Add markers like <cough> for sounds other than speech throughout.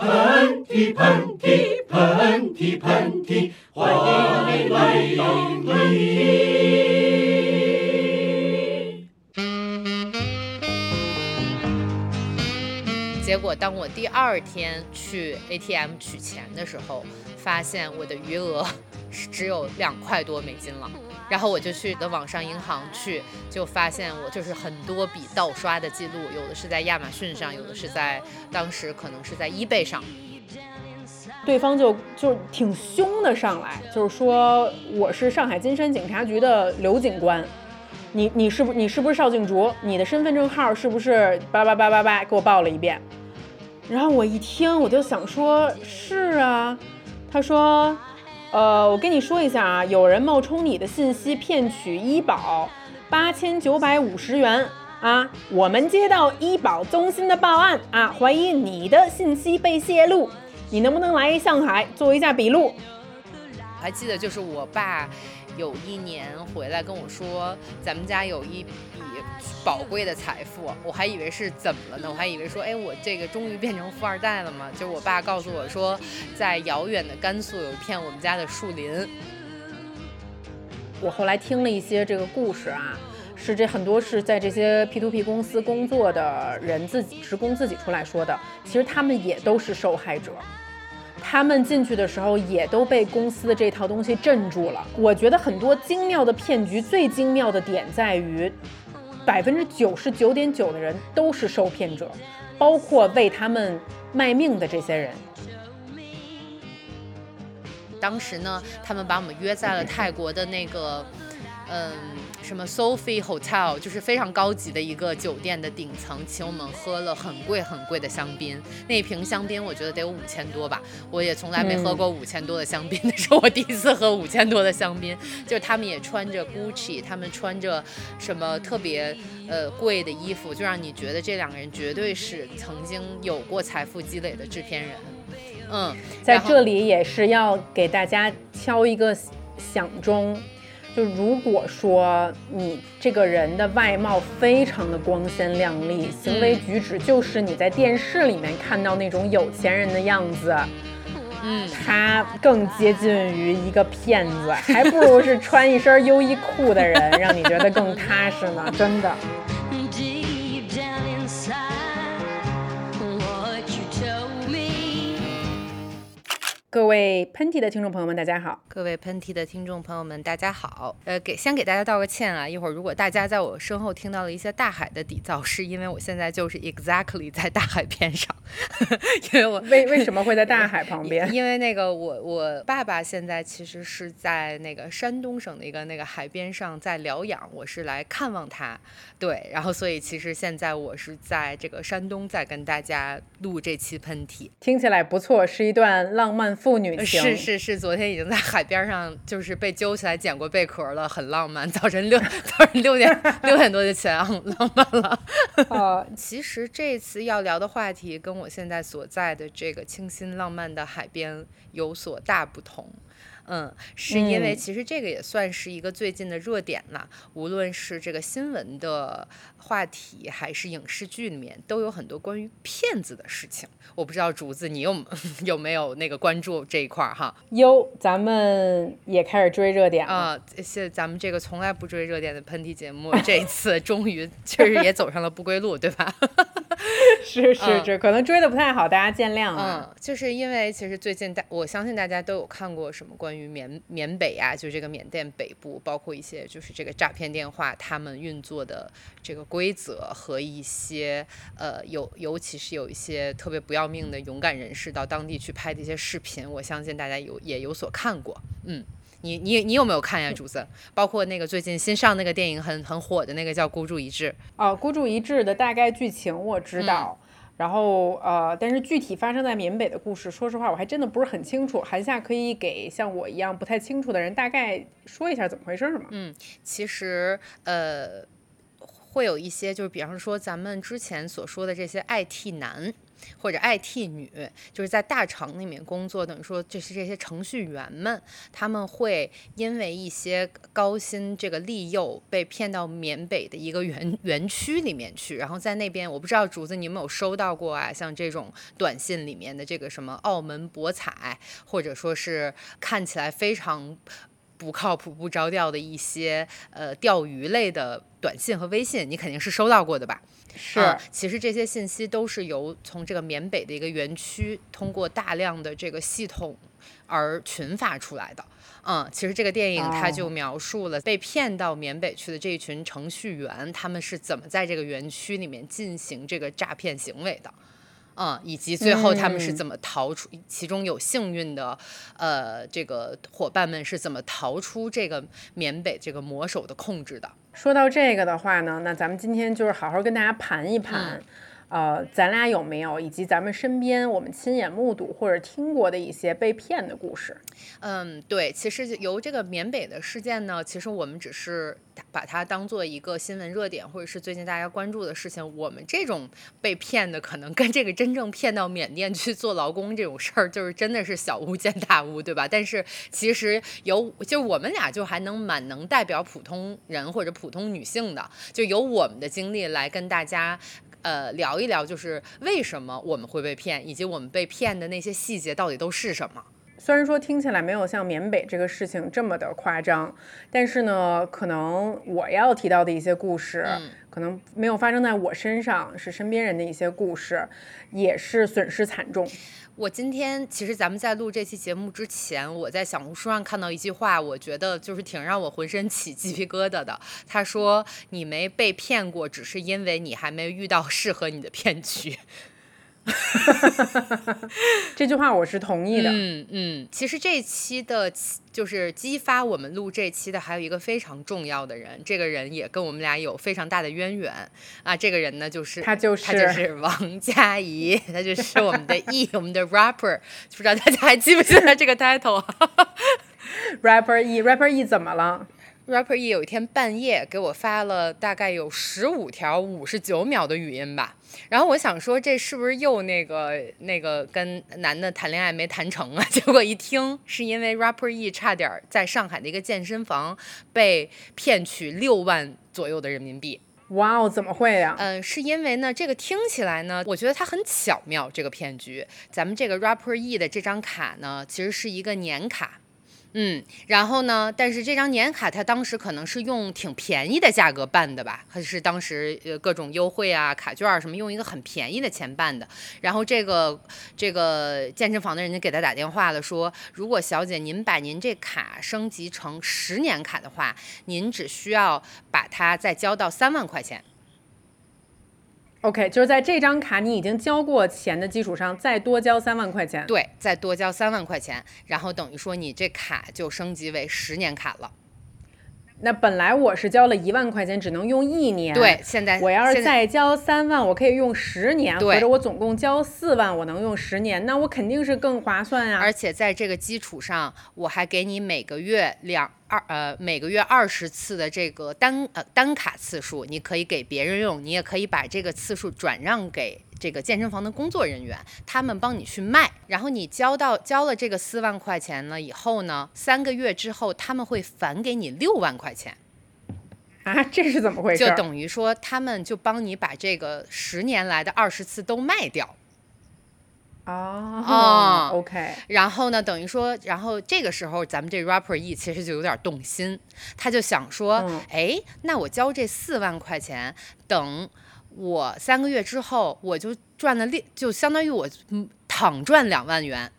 喷嚏喷嚏喷嚏喷嚏，欢迎你来到喷嚏。结果，当我第二天去 ATM 取钱的时候，发现我的余额是只有两块多美金了。然后我就去的网上银行去，就发现我就是很多笔盗刷的记录，有的是在亚马逊上，有的是在当时可能是在 eBay 上。对方就就挺凶的上来，就是说我是上海金山警察局的刘警官。你你是不你是不是邵静竹？你的身份证号是不是叭叭叭叭叭？给我报了一遍。然后我一听，我就想说，是啊。他说，呃，我跟你说一下啊，有人冒充你的信息骗取医保八千九百五十元啊。我们接到医保中心的报案啊，怀疑你的信息被泄露，你能不能来上海做一下笔录？还记得就是我爸。有一年回来跟我说，咱们家有一宝贵的财富，我还以为是怎么了呢？我还以为说，哎，我这个终于变成富二代了嘛？就是我爸告诉我说，在遥远的甘肃有一片我们家的树林。我后来听了一些这个故事啊，是这很多是在这些 P to P 公司工作的人自己职工自己出来说的，其实他们也都是受害者。他们进去的时候也都被公司的这套东西镇住了。我觉得很多精妙的骗局，最精妙的点在于，百分之九十九点九的人都是受骗者，包括为他们卖命的这些人。当时呢，他们把我们约在了泰国的那个，嗯。什么 Sophie Hotel 就是非常高级的一个酒店的顶层，请我们喝了很贵很贵的香槟。那瓶香槟我觉得得有五千多吧，我也从来没喝过五千多的香槟，那是我第一次喝五千多的香槟。<laughs> 就是他们也穿着 Gucci，他们穿着什么特别呃贵的衣服，就让你觉得这两个人绝对是曾经有过财富积累的制片人。嗯，在这里也是要给大家敲一个响钟。就如果说你这个人的外貌非常的光鲜亮丽，行为举止就是你在电视里面看到那种有钱人的样子，嗯，他更接近于一个骗子，<laughs> 还不如是穿一身优衣库的人，让你觉得更踏实呢，<laughs> 真的。各位喷嚏的听众朋友们，大家好！各位喷嚏的听众朋友们，大家好！呃，给先给大家道个歉啊，一会儿如果大家在我身后听到了一些大海的底噪，是因为我现在就是 exactly 在大海边上，<laughs> 因为我为为什么会在大海旁边？因为那个我我爸爸现在其实是在那个山东省的一个那个海边上在疗养，我是来看望他，对，然后所以其实现在我是在这个山东在跟大家录这期喷嚏，听起来不错，是一段浪漫。父女情是是是，昨天已经在海边上，就是被揪起来捡过贝壳了，很浪漫。<laughs> 早晨六 <laughs> 早晨六点 <laughs> 六点多就起来，很浪漫了。呃，其实这次要聊的话题跟我现在所在的这个清新浪漫的海边有所大不同。嗯，是因为其实这个也算是一个最近的热点了，无论是这个新闻的话题，还是影视剧里面，都有很多关于骗子的事情。我不知道竹子你有 <laughs> 有没有那个关注这一块儿哈？哟，咱们也开始追热点啊！现咱们这个从来不追热点的喷嚏节目，这一次 <laughs> 终于确实也走上了不归路，对吧？<laughs> 是是是，可能追的不太好，大家见谅啊。嗯，就是因为其实最近大，我相信大家都有看过什么关于。于缅缅北啊，就这个缅甸北部，包括一些就是这个诈骗电话，他们运作的这个规则和一些呃，有尤其是有一些特别不要命的勇敢人士到当地去拍的一些视频，我相信大家有也有所看过。嗯，你你你有没有看呀，竹子？包括那个最近新上那个电影很很火的那个叫《孤注一掷》哦，《孤注一掷》的大概剧情我知道。然后呃，但是具体发生在缅北的故事，说实话我还真的不是很清楚。韩夏可以给像我一样不太清楚的人大概说一下怎么回事吗？嗯，其实呃，会有一些，就是比方说咱们之前所说的这些 IT 男或者 IT 女，就是在大厂里面工作，等于说就是这些程序员们，他们会因为一些高薪这个利诱，被骗到缅北的一个园园区里面去，然后在那边，我不知道竹子你有没有收到过啊？像这种短信里面的这个什么澳门博彩，或者说是看起来非常。不靠谱、不着调的一些呃钓鱼类的短信和微信，你肯定是收到过的吧？是，其实这些信息都是由从这个缅北的一个园区通过大量的这个系统而群发出来的。嗯，其实这个电影它就描述了被骗到缅北去的这一群程序员，他们是怎么在这个园区里面进行这个诈骗行为的。嗯，以及最后他们是怎么逃出？其中有幸运的，呃，这个伙伴们是怎么逃出这个缅北这个魔手的控制的？说到这个的话呢，那咱们今天就是好好跟大家盘一盘。呃，咱俩有没有以及咱们身边我们亲眼目睹或者听过的一些被骗的故事？嗯，对，其实由这个缅北的事件呢，其实我们只是把它当做一个新闻热点，或者是最近大家关注的事情。我们这种被骗的，可能跟这个真正骗到缅甸去做劳工这种事儿，就是真的是小巫见大巫，对吧？但是其实有，就我们俩就还能蛮能代表普通人或者普通女性的，就由我们的经历来跟大家。呃，聊一聊就是为什么我们会被骗，以及我们被骗的那些细节到底都是什么。虽然说听起来没有像缅北这个事情这么的夸张，但是呢，可能我要提到的一些故事，可能没有发生在我身上，是身边人的一些故事，也是损失惨重。我今天其实咱们在录这期节目之前，我在小红书上看到一句话，我觉得就是挺让我浑身起鸡皮疙瘩的。他说：“你没被骗过，只是因为你还没遇到适合你的骗局。” <laughs> <laughs> 这句话我是同意的。嗯嗯，其实这期的，就是激发我们录这期的，还有一个非常重要的人，这个人也跟我们俩有非常大的渊源啊。这个人呢，就是他就是他就是王佳怡，他就是我们的 E，<laughs> 我们的 rapper，不知道大家还记不记得这个 title？rapper E，rapper E 怎么了？Rapper E 有一天半夜给我发了大概有十五条五十九秒的语音吧，然后我想说这是不是又那个那个跟男的谈恋爱没谈成啊？<laughs> 结果一听是因为 Rapper E 差点在上海的一个健身房被骗取六万左右的人民币。哇哦，怎么会呀？嗯，是因为呢，这个听起来呢，我觉得它很巧妙。这个骗局，咱们这个 Rapper E 的这张卡呢，其实是一个年卡。嗯，然后呢？但是这张年卡，它当时可能是用挺便宜的价格办的吧？还是当时呃各种优惠啊、卡券什么，用一个很便宜的钱办的。然后这个这个健身房的人家给他打电话了，说如果小姐您把您这卡升级成十年卡的话，您只需要把它再交到三万块钱。OK，就是在这张卡你已经交过钱的基础上，再多交三万块钱。对，再多交三万块钱，然后等于说你这卡就升级为十年卡了。那本来我是交了一万块钱，只能用一年。对，现在我要是再交三万，我可以用十年。或者我总共交四万，我能用十年，那我肯定是更划算呀。而且在这个基础上，我还给你每个月两二呃每个月二十次的这个单呃单卡次数，你可以给别人用，你也可以把这个次数转让给。这个健身房的工作人员，他们帮你去卖，然后你交到交了这个四万块钱了以后呢，三个月之后他们会返给你六万块钱。啊，这是怎么回事？就等于说他们就帮你把这个十年来的二十次都卖掉。哦，OK。然后呢，等于说，然后这个时候咱们这 rapper E 其实就有点动心，他就想说，哎，那我交这四万块钱，等。我三个月之后，我就赚了六，就相当于我躺赚两万元。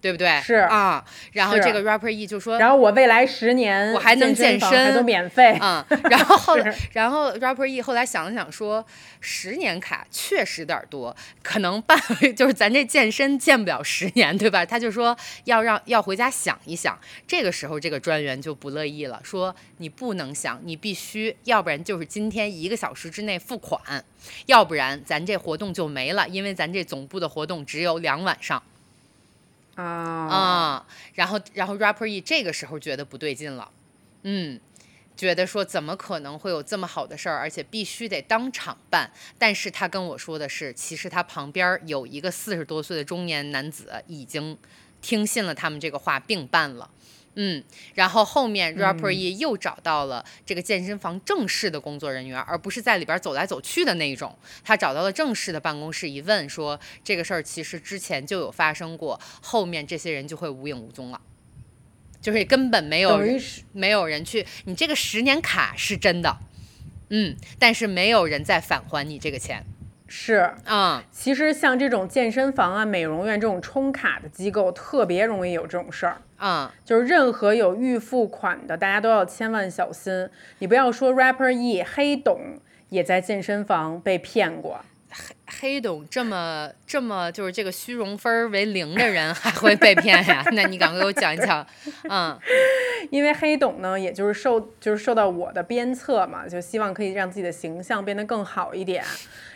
对不对？是啊，然后这个 rapper E 就说，然后我未来十年我还能健身，还都免费啊。然后 <laughs> 后来，然后 rapper E 后来想了想说，十年卡确实有点多，可能办 <laughs> 就是咱这健身健不了十年，对吧？他就说要让要回家想一想。这个时候，这个专员就不乐意了，说你不能想，你必须，要不然就是今天一个小时之内付款，要不然咱这活动就没了，因为咱这总部的活动只有两晚上。啊！然后，然后 rapper E 这个时候觉得不对劲了，嗯，觉得说怎么可能会有这么好的事儿，而且必须得当场办。但是他跟我说的是，其实他旁边有一个四十多岁的中年男子已经听信了他们这个话，并办了。嗯，然后后面 Rapper E 又找到了这个健身房正式的工作人员，而不是在里边走来走去的那一种。他找到了正式的办公室，一问说这个事儿其实之前就有发生过，后面这些人就会无影无踪了，就是根本没有人没有人去，你这个十年卡是真的，嗯，但是没有人再返还你这个钱，是。啊、其实像这种健身房啊、美容院这种充卡的机构，特别容易有这种事儿。啊，就是任何有预付款的，大家都要千万小心。你不要说 rapper E 黑董也在健身房被骗过，黑黑董这么这么就是这个虚荣分儿为零的人还会被骗呀？<laughs> 那你赶快给我讲一讲，嗯 <laughs> 因为黑董呢，也就是受就是受到我的鞭策嘛，就希望可以让自己的形象变得更好一点。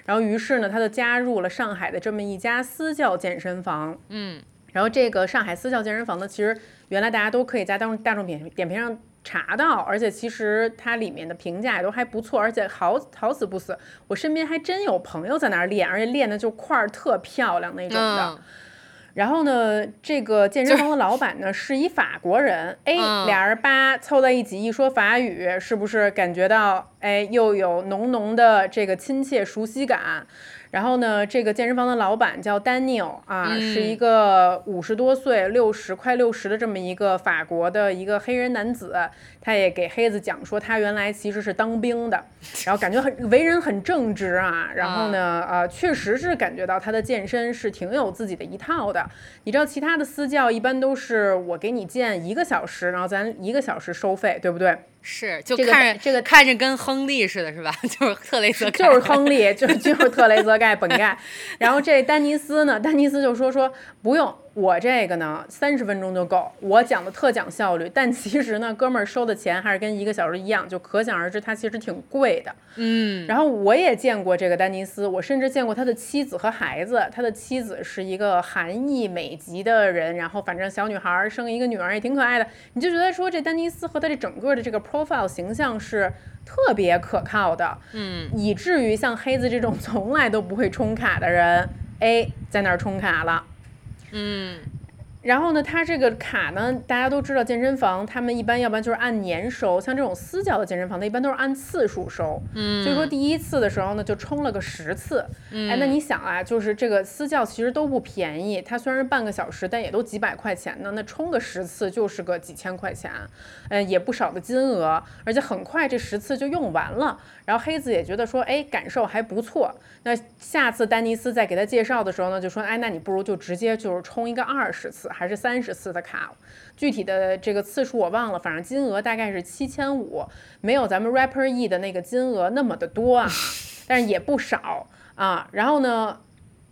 然后于是呢，他就加入了上海的这么一家私教健身房。嗯然后这个上海私教健身房呢，其实原来大家都可以在大众大众点点评上查到，而且其实它里面的评价也都还不错，而且好好死不死，我身边还真有朋友在那儿练，而且练的就块儿特漂亮那种的。嗯然后呢，这个健身房的老板呢是一法国人，哎，嗯俩人吧凑在一起一说法语，是不是感觉到哎又有浓浓的这个亲切熟悉感？然后呢，这个健身房的老板叫 Daniel 啊，嗯是一个五十多岁、六十快六十的这么一个法国的一个黑人男子。他也给黑子讲说，他原来其实是当兵的，然后感觉很为人很正直啊。然后呢，呃，确实是感觉到他的健身是挺有自己的一套的。你知道，其他的私教一般都是我给你健一个小时，然后咱一个小时收费，对不对？是就这个看着这个看着跟亨利似的，是吧？<laughs> 就是特雷泽盖，就是亨利，<laughs> 就就是特雷泽盖本盖。然后这丹尼斯呢，丹尼斯就说说不用，我这个呢三十分钟就够，我讲的特讲效率。但其实呢，哥们儿收的钱还是跟一个小时一样，就可想而知他其实挺贵的。嗯然后我也见过这个丹尼斯，我甚至见过他的妻子和孩子。他的妻子是一个韩裔美籍的人，然后反正小女孩儿生一个女儿也挺可爱的。你就觉得说这丹尼斯和他这整个的这个 profile 形象是特别可靠的，嗯，以至于像黑子这种从来都不会充卡的人，哎，在那儿充卡了。嗯然后呢，它这个卡呢，大家都知道，健身房他们一般要不然就是按年收，像这种私教的健身房，它一般都是按次数收。嗯，所以说第一次的时候呢，就充了个十次。哎，那你想啊，就是这个私教其实都不便宜，它虽然是半个小时，但也都几百块钱呢。那充个十次就是个几千块钱，呃，也不少的金额，而且很快这十次就用完了。然后黑子也觉得说，哎，感受还不错。那下次丹尼斯再给他介绍的时候呢，就说，哎，那你不如就直接就是充一个二十次还是三十次的卡，具体的这个次数我忘了，反正金额大概是七千五，没有咱们 Rapper E 的那个金额那么的多啊，<laughs> 但是也不少啊。然后呢，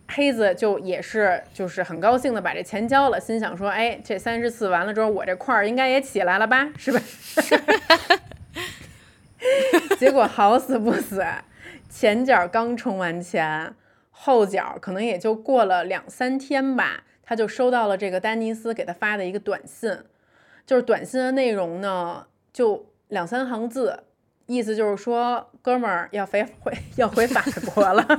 黑子就也是就是很高兴的把这钱交了，心想说，哎，这三十次完了之后，我这块儿应该也起来了吧，是吧？<laughs> <laughs> 结果好死不死，前脚刚充完钱，后脚可能也就过了两三天吧，他就收到了这个丹尼斯给他发的一个短信，就是短信的内容呢，就两三行字，意思就是说，哥们儿要回回 <laughs> 要回法国了，<laughs>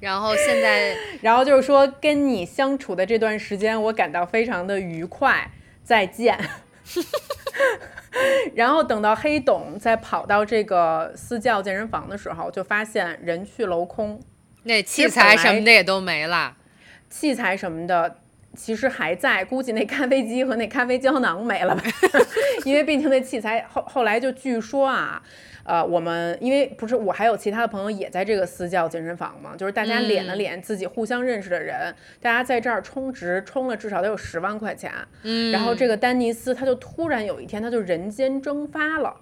然后现在然后就是说跟你相处的这段时间，我感到非常的愉快，再见。<laughs> 然后等到黑董再跑到这个私教健身房的时候，就发现人去楼空，那器材什么的也都没了，器材什么的其实还在，估计那咖啡机和那咖啡胶囊没了吧，<laughs> 因为毕竟那器材后后来就据说啊。呃，我们因为不是我还有其他的朋友也在这个私教健身房嘛，就是大家脸了脸，自己互相认识的人，大家在这儿充值，充了至少得有十万块钱。嗯，然后这个丹尼斯他就突然有一天他就人间蒸发了，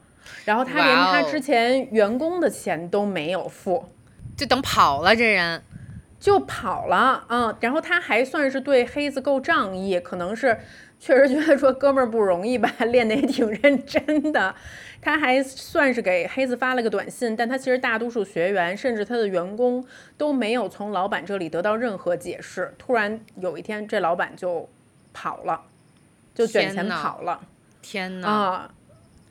然后他连他之前员工的钱都没有付。就等跑了这人，就跑了，嗯，然后他还算是对黑子够仗义，可能是确实觉得说哥们儿不容易吧，练得也挺认真的，他还算是给黑子发了个短信，但他其实大多数学员甚至他的员工都没有从老板这里得到任何解释。突然有一天，这老板就跑了，就卷钱跑了。天呐！啊，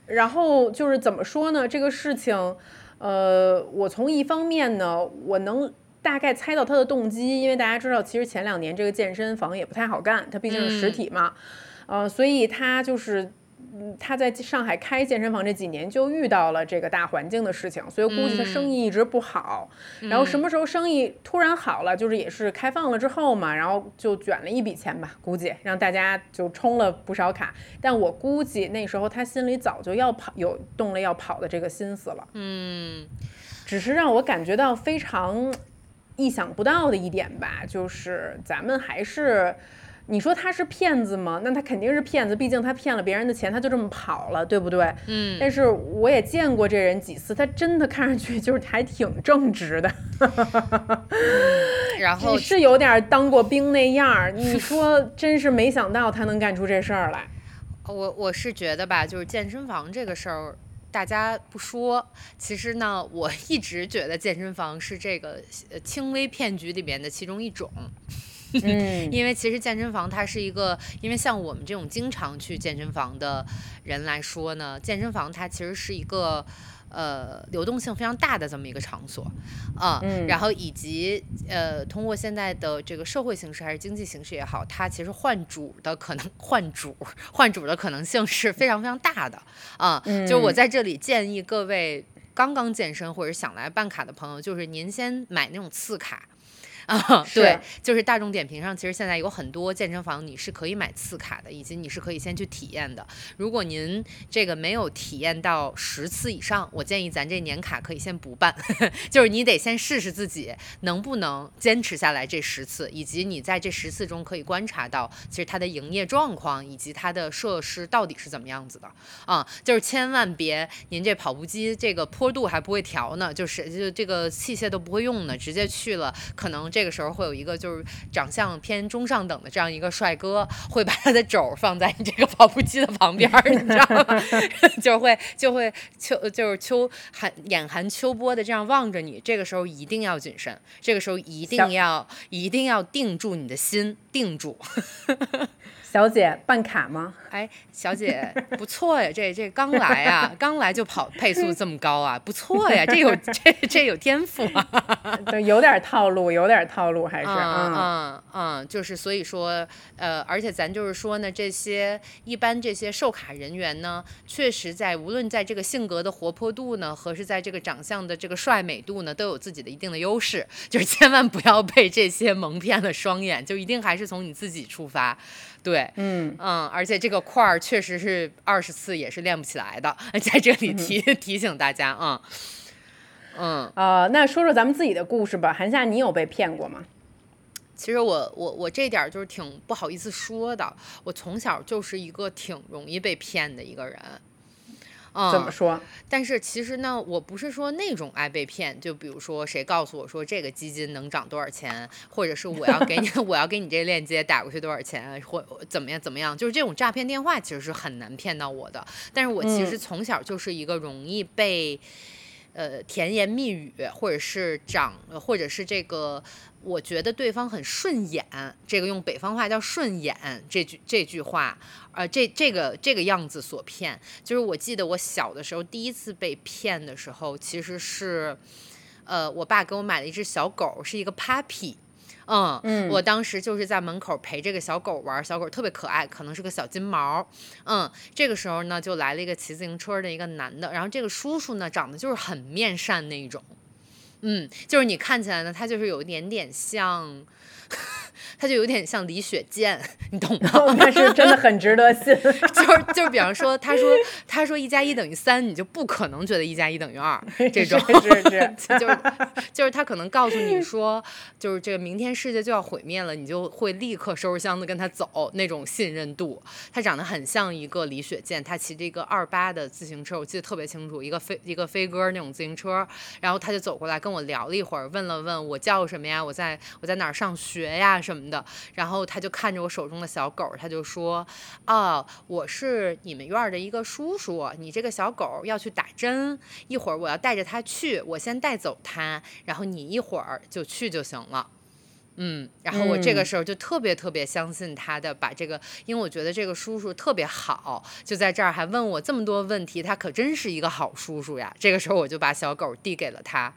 然后就是怎么说呢？这个事情，呃，我从一方面呢，我能大概猜到他的动机，因为大家知道，其实前两年这个健身房也不太好干，它毕竟是实体嘛，呃，所以他就是。嗯，他在上海开健身房这几年就遇到了这个大环境的事情，所以估计他生意一直不好。然后什么时候生意突然好了，就是也是开放了之后嘛，然后就卷了一笔钱吧，估计让大家就充了不少卡。但我估计那时候他心里早就要跑，有动了要跑的这个心思了。嗯，只是让我感觉到非常意想不到的一点吧，就是咱们还是。你说他是骗子吗？那他肯定是骗子，毕竟他骗了别人的钱，他就这么跑了，对不对？嗯。但是我也见过这人几次，他真的看上去就是 <laughs> 还挺正直的。然后是有点当过兵那样儿。你说真是没想到他能干出这事儿来。<laughs> 我我是觉得吧，就是健身房这个事儿，大家不说，其实呢，我一直觉得健身房是这个轻微骗局里面的其中一种。<laughs> 嗯，因为其实健身房它是一个，因为像我们这种经常去健身房的人来说呢，健身房它其实是一个呃流动性非常大的这么一个场所啊。然后以及呃，通过现在的这个社会形势还是经济形势也好，它其实换主的可能换主换主的可能性是非常非常大的啊。就是我在这里建议各位刚刚健身或者想来办卡的朋友，就是您先买那种次卡。<laughs> 啊，对，就是大众点评上，其实现在有很多健身房，你是可以买次卡的，以及你是可以先去体验的。如果您这个没有体验到十次以上，我建议咱这年卡可以先不办，<laughs> 就是你得先试试自己能不能坚持下来这十次，以及你在这十次中可以观察到，其实它的营业状况以及它的设施到底是怎么样子的啊，就是千万别您这跑步机这个坡度还不会调呢，就是就这个器械都不会用呢，直接去了可能。这个时候会有一个就是长相偏中上等的这样一个帅哥，会把他的肘放在你这个跑步机的旁边，你知道吗？<laughs> 就会就会秋就是秋寒眼含秋波的这样望着你。这个时候一定要谨慎，这个时候一定要一定要定住你的心，定住。<laughs> 小姐办卡吗？哎，小姐不错呀，<laughs> 这这刚来啊，<laughs> 刚来就跑配速这么高啊，不错呀，这有 <laughs> 这这有天赋啊，对，有点套路，有点套路还是嗯嗯嗯，就是所以说呃，而且咱就是说呢，这些一般这些售卡人员呢，确实在无论在这个性格的活泼度呢，和是在这个长相的这个帅美度呢，都有自己的一定的优势，就是千万不要被这些蒙骗了双眼，就一定还是从你自己出发。对，嗯嗯，而且这个块儿确实是二十次也是练不起来的，在这里提提醒大家啊，嗯啊，那说说咱们自己的故事吧，韩夏，你有被骗过吗？其实我我我这点就是挺不好意思说的，我从小就是一个挺容易被骗的一个人。怎么说？但是其实呢，我不是说那种爱被骗。就比如说，谁告诉我说这个基金能涨多少钱，或者是我要给你，<laughs> 我要给你这链接打过去多少钱，或怎么样怎么样，就是这种诈骗电话其实是很难骗到我的。但是我其实从小就是一个容易被，呃，甜言蜜语，或者是长，或者是这个。我觉得对方很顺眼，这个用北方话叫顺眼，这句这句话，呃，这这个这个样子所骗，就是我记得我小的时候第一次被骗的时候，其实是，呃，我爸给我买了一只小狗，是一个 puppy，嗯，我当时就是在门口陪这个小狗玩，小狗特别可爱，可能是个小金毛，嗯，这个时候呢，就来了一个骑自行车的一个男的，然后这个叔叔呢，长得就是很面善那一种。嗯，就是你看起来呢，他就是有一点点像。他就有点像李雪健，你懂吗？<laughs> 那是真的很值得信。就 <laughs> 是就是，比方说，他说他说一加一等于三，你就不可能觉得一加一等于二 <laughs> 这种。是是，就是就是他可能告诉你说，就是这个明天世界就要毁灭了，你就会立刻收拾箱子跟他走那种信任度。他长得很像一个李雪健，他骑着一个二八的自行车，我记得特别清楚，一个飞一个飞鸽那种自行车。然后他就走过来跟我聊了一会儿，问了问我叫什么呀，我在我在哪儿上学呀什么。的，然后他就看着我手中的小狗，他就说：“啊，我是你们院的一个叔叔，你这个小狗要去打针，一会儿我要带着它去，我先带走它，然后你一会儿就去就行了。”嗯，然后我这个嗯时候就特别特别相信他的，把这个，因为我觉得这个叔叔特别好，就在这儿还问我这么多问题，他可真是一个好叔叔呀。这个时候我就把小狗递给了他。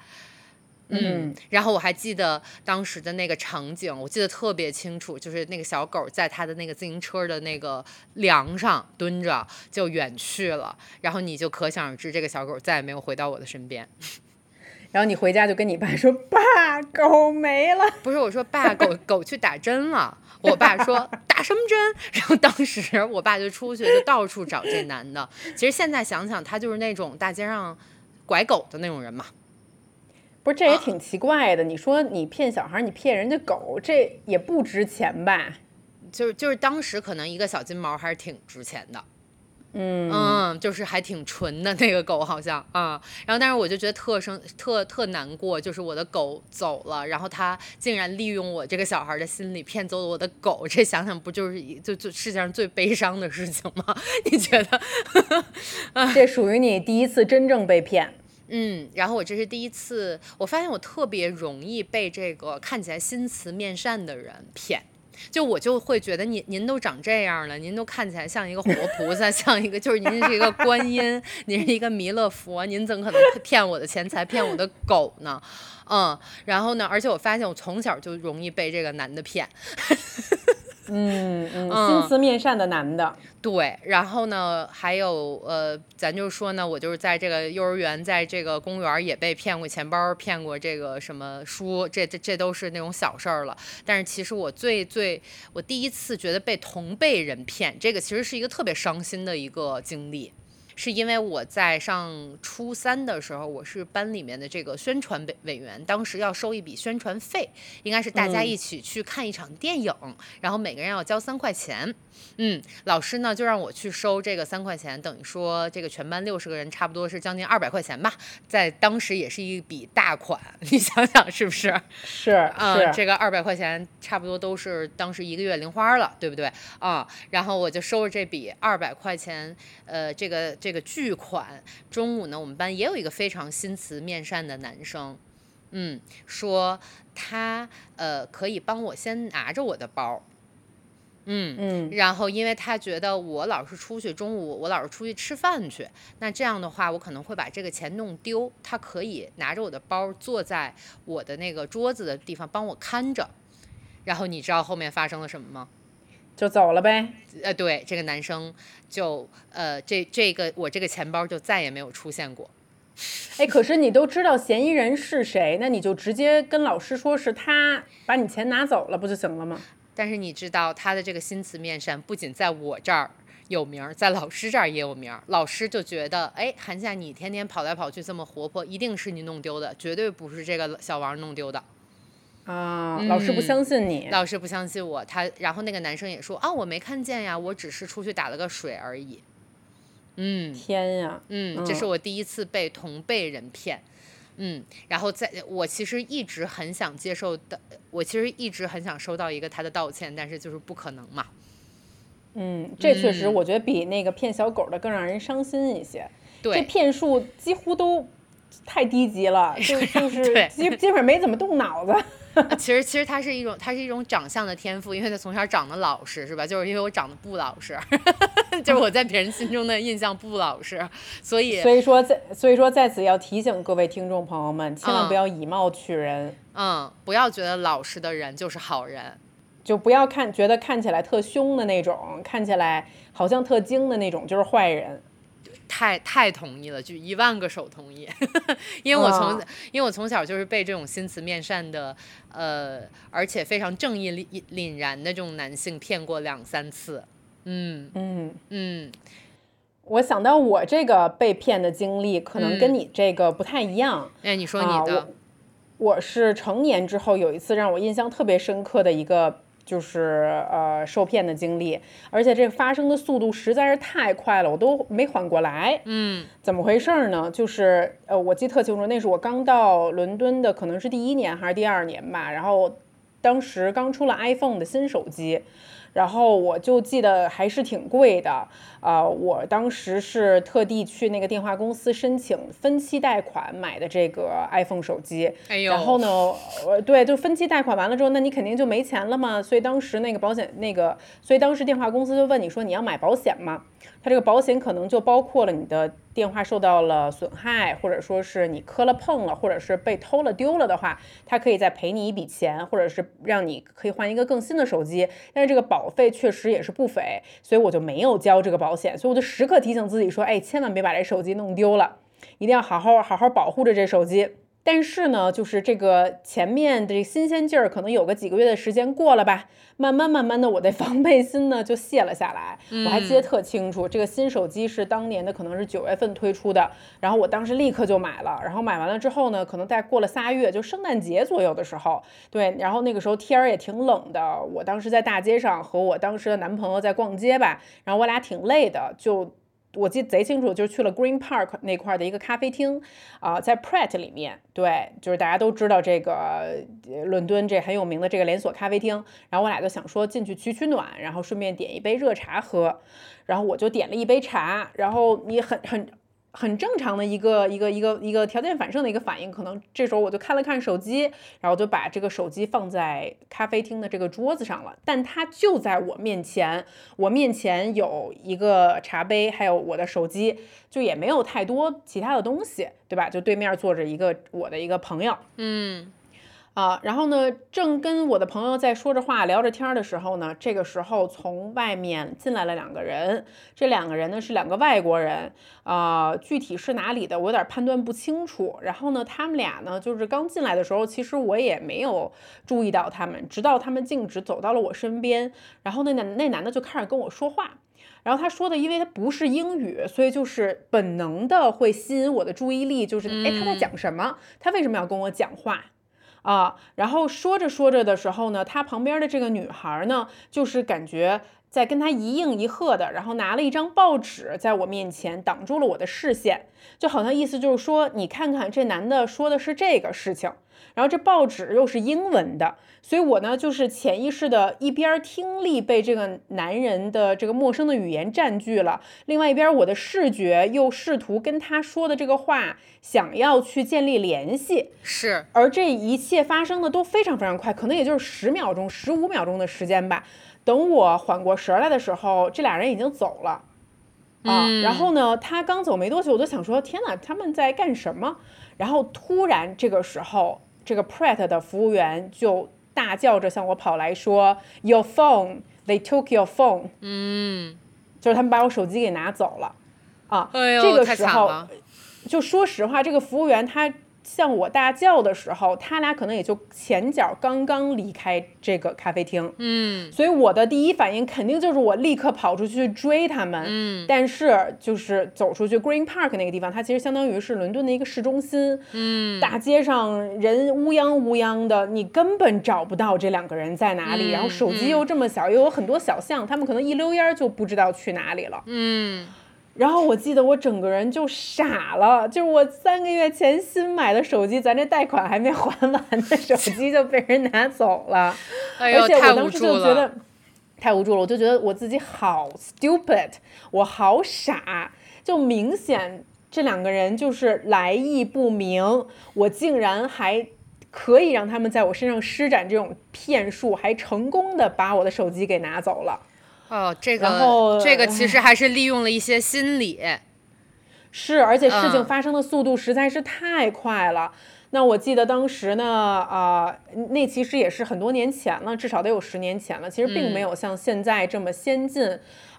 嗯，然后我还记得当时的那个场景，我记得特别清楚，就是那个小狗在它的那个自行车的那个梁上蹲着就远去了，然后你就可想而知，这个小狗再也没有回到我的身边。<laughs> 然后你回家就跟你爸说：“爸，狗没了。不是我说爸，狗狗去打针了。我爸说 <laughs> 打什么针？然后当时我爸就出去就到处找这男的。其实现在想想，他就是那种大街上拐狗的那种人嘛。”不是，这也挺奇怪的。你说你骗小孩，你骗人家狗，这也不值钱吧？就是就是当时可能一个小金毛还是挺值钱的。嗯嗯，就是还挺纯的那个狗，好像啊、然后但是我就觉得特生特特难过，就是我的狗走了，然后他竟然利用我这个小孩的心理骗走了我的狗，这想想不就是一就就世界上最悲伤的事情吗？<laughs> 你觉得？<laughs> 这属于你第一次真正被骗。嗯，然后我这是第一次，我发现我特别容易被这个看起来心慈面善的人骗。就我就会觉得您您都长这样了，您都看起来像一个活菩萨，<laughs> 像一个就是您是一个观音，您是一个弥勒佛，您怎么可能骗我的钱财，骗我的狗呢？嗯，然后呢，而且我发现我从小就容易被这个男的骗，嗯嗯，嗯心慈面善的男的。对，然后呢，还有呃，咱就说呢，我就是在这个幼儿园，在这个公园也被骗过钱包，骗过这个什么书，这这这都是那种小事儿了。但是其实我最最，我第一次觉得被同辈人骗，这个其实是一个特别伤心的一个经历。是因为我在上初三的时候，我是班里面的这个宣传委委员，当时要收一笔宣传费，应该是大家嗯一起去看一场电影，然后每个人要交三块钱。嗯，老师呢就让我去收这个三块钱，等于说这个全班六十个人，差不多是将近二百块钱吧，在当时也是一笔大款，<laughs> 你想想是不是？<laughs> 是啊、是，这个二百块钱差不多都是当时一个月零花了，对不对？啊、然后我就收了这笔二百块钱，呃，这个这个巨款。中午呢，我们班也有一个非常心慈面善的男生，嗯，说他呃可以帮我先拿着我的包。嗯，嗯然后因为他觉得我老是出去，中午我老是出去吃饭去，那这样的话我可能会把这个钱弄丢，他可以拿着我的包坐在我的那个桌子的地方帮我看着。然后你知道后面发生了什么吗？就走了呗。呃，对，这个男生就呃这这个我这个钱包就再也没有出现过。哎，可是你都知道嫌疑人是谁，那你就直接跟老师说是他把你钱拿走了，不就行了吗？但是你知道他的这个心慈面善，不仅在我这儿有名儿，在老师这儿也有名儿。老师就觉得，哎，韩夏你天天跑来跑去这么活泼，一定是你弄丢的，绝对不是这个小王弄丢的。啊，老师不嗯相信你。老师不相信我，他然后那个男生也说啊，我没看见呀，我只是出去打了个水而已。嗯天呀，嗯，这是我第一次被同辈人骗。嗯，然后在我其实一直很想接受的，我其实一直很想收到一个他的道歉，但是就是不可能嘛。嗯，这确实嗯我觉得比那个骗小狗的更让人伤心一些。这对，骗术几乎都太低级了，<laughs> 就就是基基本上没怎么动脑子。呃 <laughs> 其实其实他是一种，他是一种长相的天赋，因为他从小长得老实，是吧？就是因为我长得不老实，<laughs> 就是我在别人心中的印象不老实，所以所以说在所以说在此要提醒各位听众朋友们，千万嗯不要以貌取人，嗯，不要觉得老实的人就是好人。就不要看觉得看起来特凶的那种，看起来好像特精的那种就是坏人。太太同意了，就一万个手同意，<laughs> 因为我从、哇因为我从小就是被这种心慈面善的，呃，而且非常正义凛凛然的这种男性骗过两三次。嗯嗯，嗯我想到我这个被骗的经历，可能跟嗯你这个不太一样。哎，你说啊你的，我是成年之后有一次让我印象特别深刻的一个。就是呃受骗的经历，而且这发生的速度实在是太快了，我都没缓过来。嗯怎么回事儿呢？就是呃，我记得特清楚，那是我刚到伦敦的，可能是第一年还是第二年吧。然后当时刚出了 iPhone 的新手机，然后我就记得还是挺贵的，啊，我当时是特地去那个电话公司申请分期贷款买的这个 iPhone 手机。哎呦，然后呢，呃，对，就分期贷款完了之后，那你肯定就没钱了嘛。所以当时那个保险那个，所以当时电话公司就问你说你要买保险吗？它这个保险可能就包括了你的电话受到了损害，或者说是你磕了碰了，或者是被偷了丢了的话，它可以再赔你一笔钱，或者是让你可以换一个更新的手机。但是这个保费确实也是不菲，所以我就没有交这个保险。所以我就时刻提醒自己说，哎，千万别把这手机弄丢了，一定要好好好好保护着这手机。但是呢，就是这个前面的这新鲜劲儿，可能有个几个月的时间过了吧，慢慢慢慢的，我的防备心呢就卸了下来。我还记得特清楚，这个新手机是当年的，可能是九月份推出的，然后我当时立刻就买了，然后买完了之后呢，可能再过了仨月，就圣诞节左右的时候，对，然后那个时候天儿也挺冷的，我当时在大街上和我当时的男朋友在逛街吧，然后我俩挺累的，就。我记得贼清楚，就是去了 Green Park 那块的一个咖啡厅，啊，在 Pret 里面，对，就是大家都知道这个伦敦这很有名的这个连锁咖啡厅。然后我俩就想说进去取取暖，然后顺便点一杯热茶喝。然后我就点了一杯茶，然后你很很。很正常的一个一个一个一个条件反射的一个反应，可能这时候我就看了看手机，然后就把这个手机放在咖啡厅的这个桌子上了。但它就在我面前，我面前有一个茶杯，还有我的手机，就也没有太多其他的东西，对吧？就对面坐着一个我的一个朋友，嗯。啊，然后呢，正跟我的朋友在说着话、聊着天的时候呢，这个时候从外面进来了两个人。这两个人呢是两个外国人，啊，具体是哪里的，我有点判断不清楚。然后呢，他们俩呢就是刚进来的时候，其实我也没有注意到他们，直到他们径直走到了我身边，然后那男那男的就开始跟我说话。然后他说的，因为他不是英语，所以就是本能的会吸引我的注意力，就是哎他在讲什么？他为什么要跟我讲话？啊，然后说着说着的时候呢，他旁边的这个女孩呢，就是感觉在跟他一应一和的，然后拿了一张报纸在我面前挡住了我的视线，就好像意思就是说，你看看这男的说的是这个事情。然后这报纸又是英文的，所以我呢就是潜意识的一边听力被这个男人的这个陌生的语言占据了，另外一边我的视觉又试图跟他说的这个话想要去建立联系。是，而这一切发生的都非常非常快，可能也就是十秒钟、十五秒钟的时间吧。等我缓过神来的时候，这俩人已经走了。啊，然后呢，他刚走没多久，我就想说，天哪，他们在干什么？然后突然这个时候。这个 Pret 的服务员就大叫着向我跑来说：“Your phone, they took your phone。”嗯，就是他们把我手机给拿走了。啊，哎，这个时候，就说实话，这个服务员他。向我大叫的时候，他俩可能也就前脚刚刚离开这个咖啡厅，嗯，所以我的第一反应肯定就是我立刻跑出去追他们，嗯，但是就是走出去 Green Park 那个地方，它其实相当于是伦敦的一个市中心，嗯，大街上人乌泱乌泱的，你根本找不到这两个人在哪里，然后手机又这么小，又有很多小巷，他们可能一溜烟就不知道去哪里了，嗯。然后我记得我整个人就傻了，就是我三个月前新买的手机，咱这贷款还没还完的手机就被人拿走了，<laughs> 而且我当时就觉得太无助了，我就觉得我自己好 stupid，我好傻，就明显这两个人就是来意不明，我竟然还可以让他们在我身上施展这种骗术，还成功的把我的手机给拿走了。哦，这个这个其实还是利用了一些心理，是，而且事情发生的速度实在是太快了。那我记得当时呢，啊，那其实也是很多年前了，至少得有十年前了。其实并没有像现在这么先进，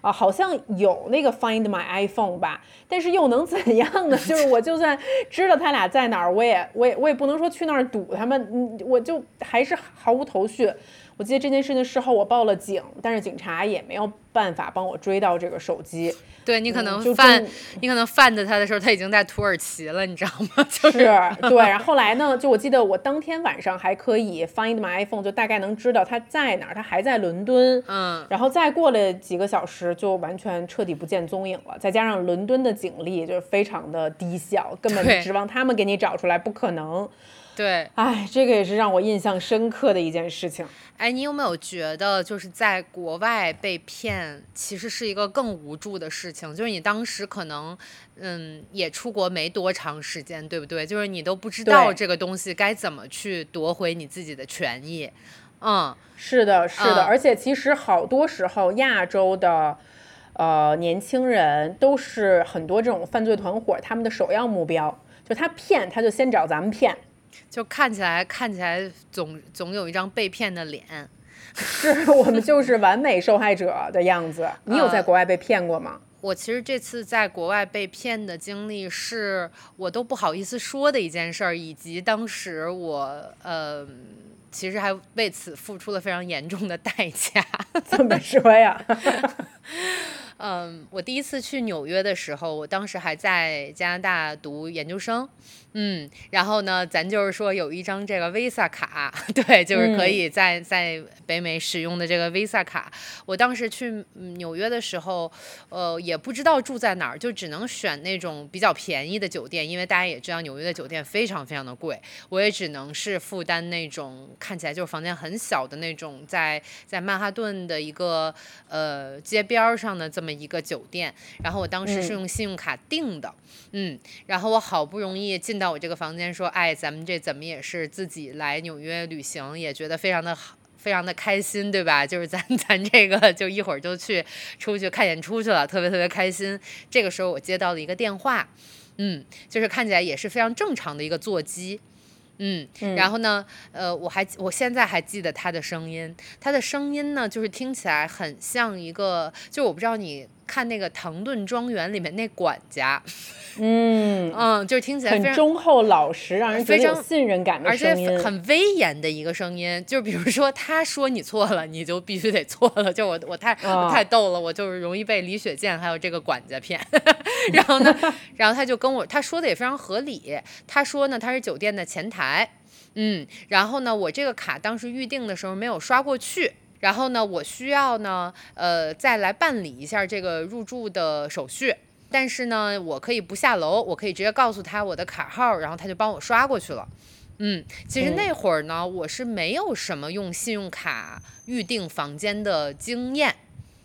啊，好像有那个 Find My iPhone 吧，但是又能怎样呢？<laughs> 就是我就算知道他俩在哪儿，我也我也我也不能说去那儿堵他们，嗯，我就还是毫无头绪。我记得这件事情事后我报了警，但是警察也没有办法帮我追到这个手机。对你可能犯，你可能犯的他的时候，他已经在土耳其了，你知道吗？<laughs> 就是对。然后后来呢，就我记得我当天晚上还可以 find my iPhone，就大概能知道他在哪儿，他还在伦敦。嗯。然后再过了几个小时，就完全彻底不见踪影了。再加上伦敦的警力就是非常的低效，根本指望他们给你找出来不可能。对，哎，这个也是让我印象深刻的一件事情。哎，你有没有觉得，就是在国外被骗，其实是一个更无助的事情？就是你当时可能，嗯，也出国没多长时间，对不对？就是你都不知道这个东西该怎么去夺回你自己的权益。嗯，是的，是的，嗯而且其实好多时候亚洲的。呃，年轻人都是很多这种犯罪团伙他们的首要目标，就他骗，他就先找咱们骗，就看起来看起来总总有一张被骗的脸。<laughs> 是我们就是完美受害者的样子。你有在呃国外被骗过吗？我其实这次在国外被骗的经历，是我都不好意思说的一件事儿，以及当时我呃，其实还为此付出了非常严重的代价。怎么说呀？<laughs> 嗯，我第一次去纽约的时候，我当时还在加拿大读研究生，嗯，然后呢，咱就是说有一张这个 Visa 卡，<laughs> 对，就是可以在在北美使用的这个 Visa 卡。我当时去嗯纽约的时候，呃，也不知道住在哪儿，就只能选那种比较便宜的酒店，因为大家也知道纽约的酒店非常非常的贵，我也只能是负担那种看起来就是房间很小的那种，在在曼哈顿的一个呃街边儿上的这么一个酒店，然后我当时是嗯用信用卡订的，嗯，然后我好不容易进到我这个房间，说，哎，咱们这怎么也是自己来纽约旅行，也觉得非常的好。非常的开心，对吧？<laughs> 就是咱 <laughs> 咱这个就一会儿就去出去看演出去了，特别特别开心。这个时候我接到了一个电话，嗯，就是看起来也是非常正常的一个座机，嗯，然后呢，呃，我还我现在还记得他的声音，他的声音呢，就是听起来很像一个，就我不知道你看那个《唐顿庄园》里面那管家，<laughs> 嗯，嗯，就是听起来非很常忠厚老实，让人非常有信任感的而且。很威严的一个声音，就比如说他说你错了，你就必须得错了。就我我太、太逗了，我就是容易被李雪健还有这个管家骗。<laughs> 然后呢，<laughs> 然后他就跟我他说的也非常合理，他说呢他是酒店的前台，嗯，然后呢我这个卡当时预定的时候没有刷过去。然后呢，我需要呢，呃，再来办理一下这个入住的手续。但是呢，我可以不下楼，我可以直接告诉他我的卡号，然后他就帮我刷过去了。嗯，其实嗯那会儿呢，我是没有什么用信用卡预订房间的经验。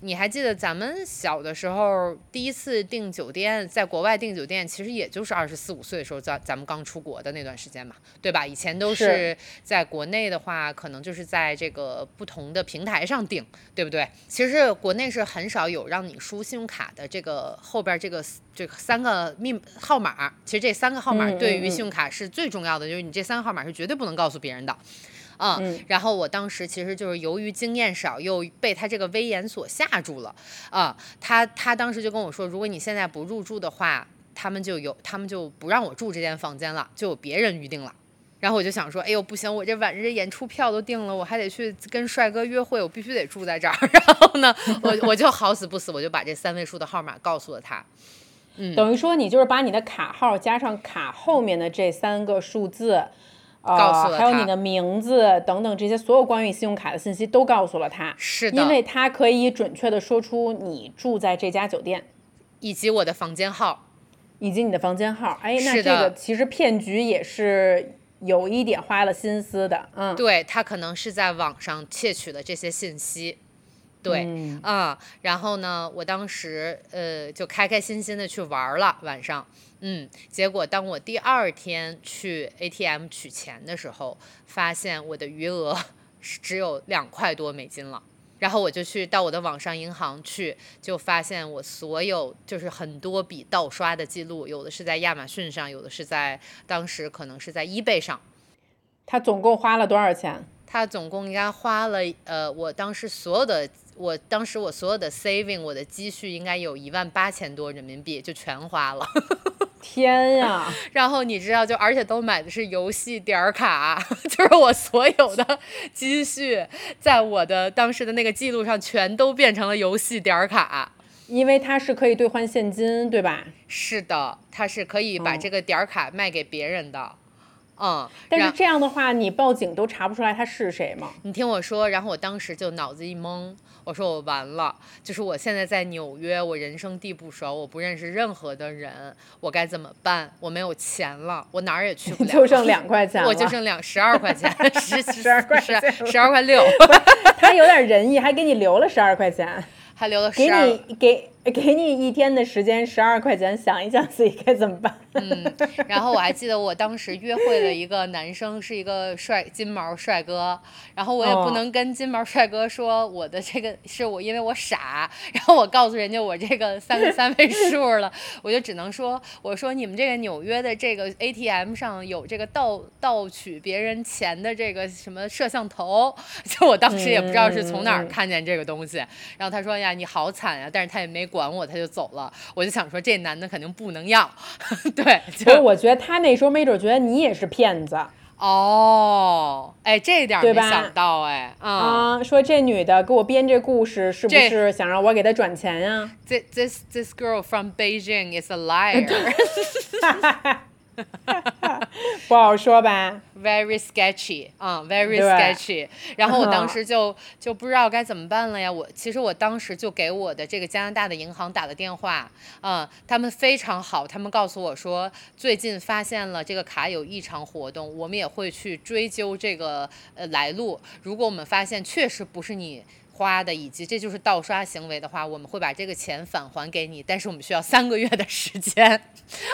你还记得咱们小的时候第一次订酒店，在国外订酒店，其实也就是二十四五岁的时候，咱咱们刚出国的那段时间嘛，对吧？以前都是是在国内的话，可能就是在这个不同的平台上订，对不对？其实国内是很少有让你输信用卡的这个后边这个这个三个密号码，其实这三个号码对于信用卡是最重要的，就是你这三个号码是绝对不能告诉别人的。啊、嗯然后我当时其实就是由于经验少，又被他这个威严所吓住了啊、他他当时就跟我说，如果你现在不入住的话，他们就有他们就不让我住这间房间了，就有别人预定了。然后我就想说，哎呦不行，我这晚上这演出票都定了，我还得去跟帅哥约会，我必须得住在这儿。<laughs> 然后呢，我我就好死不死，我就把这三位数的号码告诉了他。嗯等于说你就是把你的卡号加上卡后面的这三个数字，呃，告诉了他还有你的名字等等这些所有关于信用卡的信息都告诉了他，是的，因为他可以准确的说出你住在这家酒店。以及我的房间号。以及你的房间号，哎，那是的。这个其实骗局也是有一点花了心思的，嗯，对他可能是在网上窃取了这些信息，对，嗯。啊、然后呢，我当时呃就开开心心的去玩儿了晚上，嗯，结果当我第二天去 ATM 取钱的时候，发现我的余额是只有两块多美金了。然后我就去到我的网上银行去，就发现我所有就是很多笔盗刷的记录，有的是在亚马逊上，有的是在当时可能是在 eBay 上，他总共花了多少钱？他总共应该花了，呃，我当时所有的，我当时我所有的 saving，我的积蓄应该有一万八千多人民币，就全花了。<laughs> 天呀，<laughs> 然后你知道，就而且都买的是游戏点儿卡，<laughs> 就是我所有的积蓄，在我的当时的那个记录上全都变成了游戏点儿卡。因为它是可以兑换现金，对吧？是的，它是可以把哦这个点儿卡卖给别人的。嗯，但是这样的话，你报警都查不出来他是谁吗？你听我说，然后我当时就脑子一懵，我说我完了，就是我现在在纽约，我人生地不熟，我不认识任何的人，我该怎么办？我没有钱了，我哪儿也去不 <laughs> 了，就剩两块钱，我就剩两十二块钱，<laughs> 十十二块钱十二块六，<laughs> 他有点仁义，还给你留了十二块钱，还留了十二。你给 <laughs> 给你一天的时间，十二块钱，想一想自己该怎么办。嗯，然后我还记得我当时约会了一个男生，是一个帅金毛帅哥，然后我也不哦能跟金毛帅哥说我的这个是我因为我傻，然后我告诉人家我这个三个 <laughs> 三位数了，我就只能说我说你们这个纽约的这个 ATM 上有这个盗盗取别人钱的这个什么摄像头，<laughs> 就我当时也不知道是从哪儿看见这个东西，然后他说呀你好惨呀，但是他也没管我，他就走了，我就想说这男的肯定不能要，<laughs> 对，不是，就我觉得他那时候没准觉得你也是骗子。哦，哎，这一点儿对吧没想到哎，啊、啊，说这女的给我编这故事是不是想让我给她转钱呀？this this this girl from Beijing is a <laughs> liar, <laughs> <laughs> 不好说吧？very sketchy，啊、v e r y sketchy。然后我当时就就不知道该怎么办了呀。我其实我当时就给我的这个加拿大的银行打了电话，嗯，他们非常好，他们告诉我说最近发现了这个卡有异常活动，我们也会去追究这个呃来路。如果我们发现确实不是你。花的，以及这就是盗刷行为的话，我们会把这个钱返还给你，但是我们需要三个月的时间，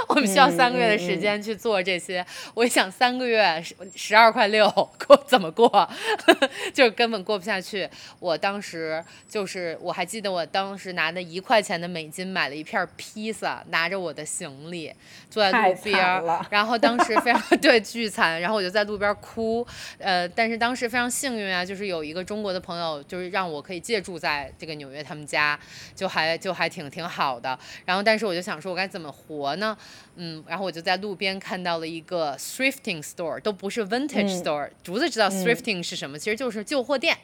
我们需要三个月的时间去做这些。我想，三个月十十二块六，过怎么过？<laughs> 就是根本过不下去。我当时就是，我还记得我当时拿的一块钱的美金买了一片披萨，拿着我的行李坐在路边然后当时非常 <laughs> 对巨惨，然后我就在路边哭，呃，但是当时非常幸运啊，就是有一个中国的朋友，就是让我可以借住在这个纽约他们家，就还就还挺挺好的。然后但是我就想说，我该怎么活呢？嗯，然后我就在路边看到了一个 thrifting store，都不是 vintage 嗯 store，、竹子知道 thrifting 是什么，其实就是旧货店。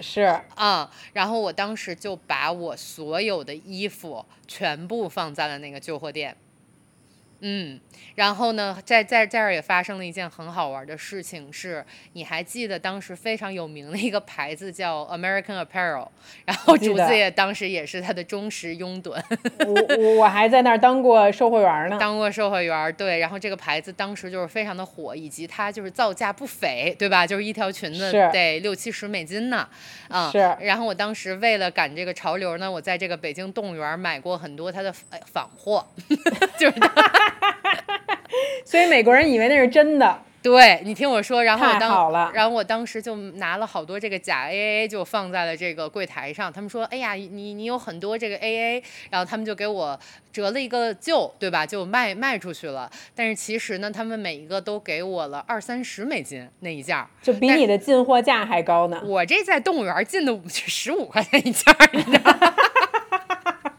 是，啊、然后我当时就把我所有的衣服全部放在了那个旧货店。嗯，然后呢，在在这儿也发生了一件很好玩的事情是，你还记得当时非常有名的一个牌子叫 American Apparel，然后竹子也当时也是他的忠实拥趸，<laughs> 我我我还在那儿当过售货员呢。当过售货员，对，然后这个牌子当时就是非常的火，以及它就是造价不菲，对吧？就是一条裙子得六七十美金呢，啊、是。然后我当时为了赶这个潮流呢，我在这个北京动物园买过很多它的呃仿货，<laughs> 就是它 <laughs> 所以美国人以为那是真的。对你听我说，然后我当，然后我当时就拿了好多这个假 AA，就放在了这个柜台上。他们说，哎呀，你你有很多这个 AA，然后他们就给我折了一个旧，对吧？就卖卖出去了。但是其实呢，他们每一个都给我了二三十美金那一件儿。就比你的进货价还高呢。我这在动物园进的十五块钱一件儿，你知道吗？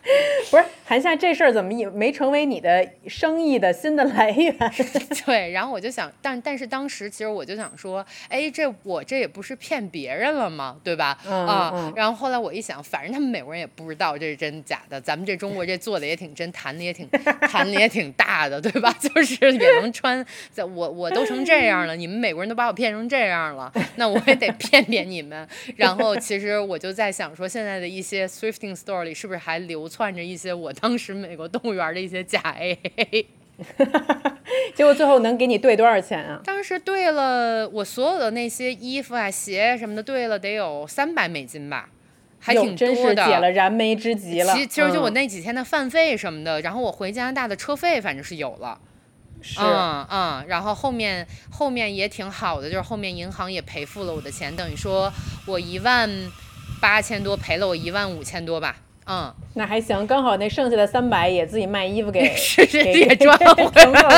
<laughs> 不是，韩夏这事儿怎么也没成为你的生意的新的来源？<laughs> 对，然后我就想，但但是当时其实我就想说，哎，这我这也不是骗别人了吗？对吧？嗯啊、嗯然后后来我一想，反正他们美国人也不知道这是真假的，咱们这中国这做的也挺真，谈的也挺谈的也挺大的，<laughs> 对吧？就是也能穿，在我我都成这样了，你们美国人都把我骗成这样了，那我也得骗骗你们。然后其实我就在想说，现在的一些 thrifting store 里是不是还流窜着一些我当时美国动物园的一些假 AA？<laughs> 结果最后能给你兑多少钱啊？当时兑了我所有的那些衣服啊、鞋啊什么的，兑了得有三百美金吧，还哟挺真是多的。解了燃眉之急了。其其实就我嗯那几天的饭费什么的，然后我回加拿大的车费反正是有了，是嗯嗯，然后后面后面也挺好的，就是后面银行也赔付了我的钱，等于说我一万八千多赔了我一万五千多吧，嗯，那还行，刚好那剩下的三百也自己卖衣服给 <laughs> 是是给也赚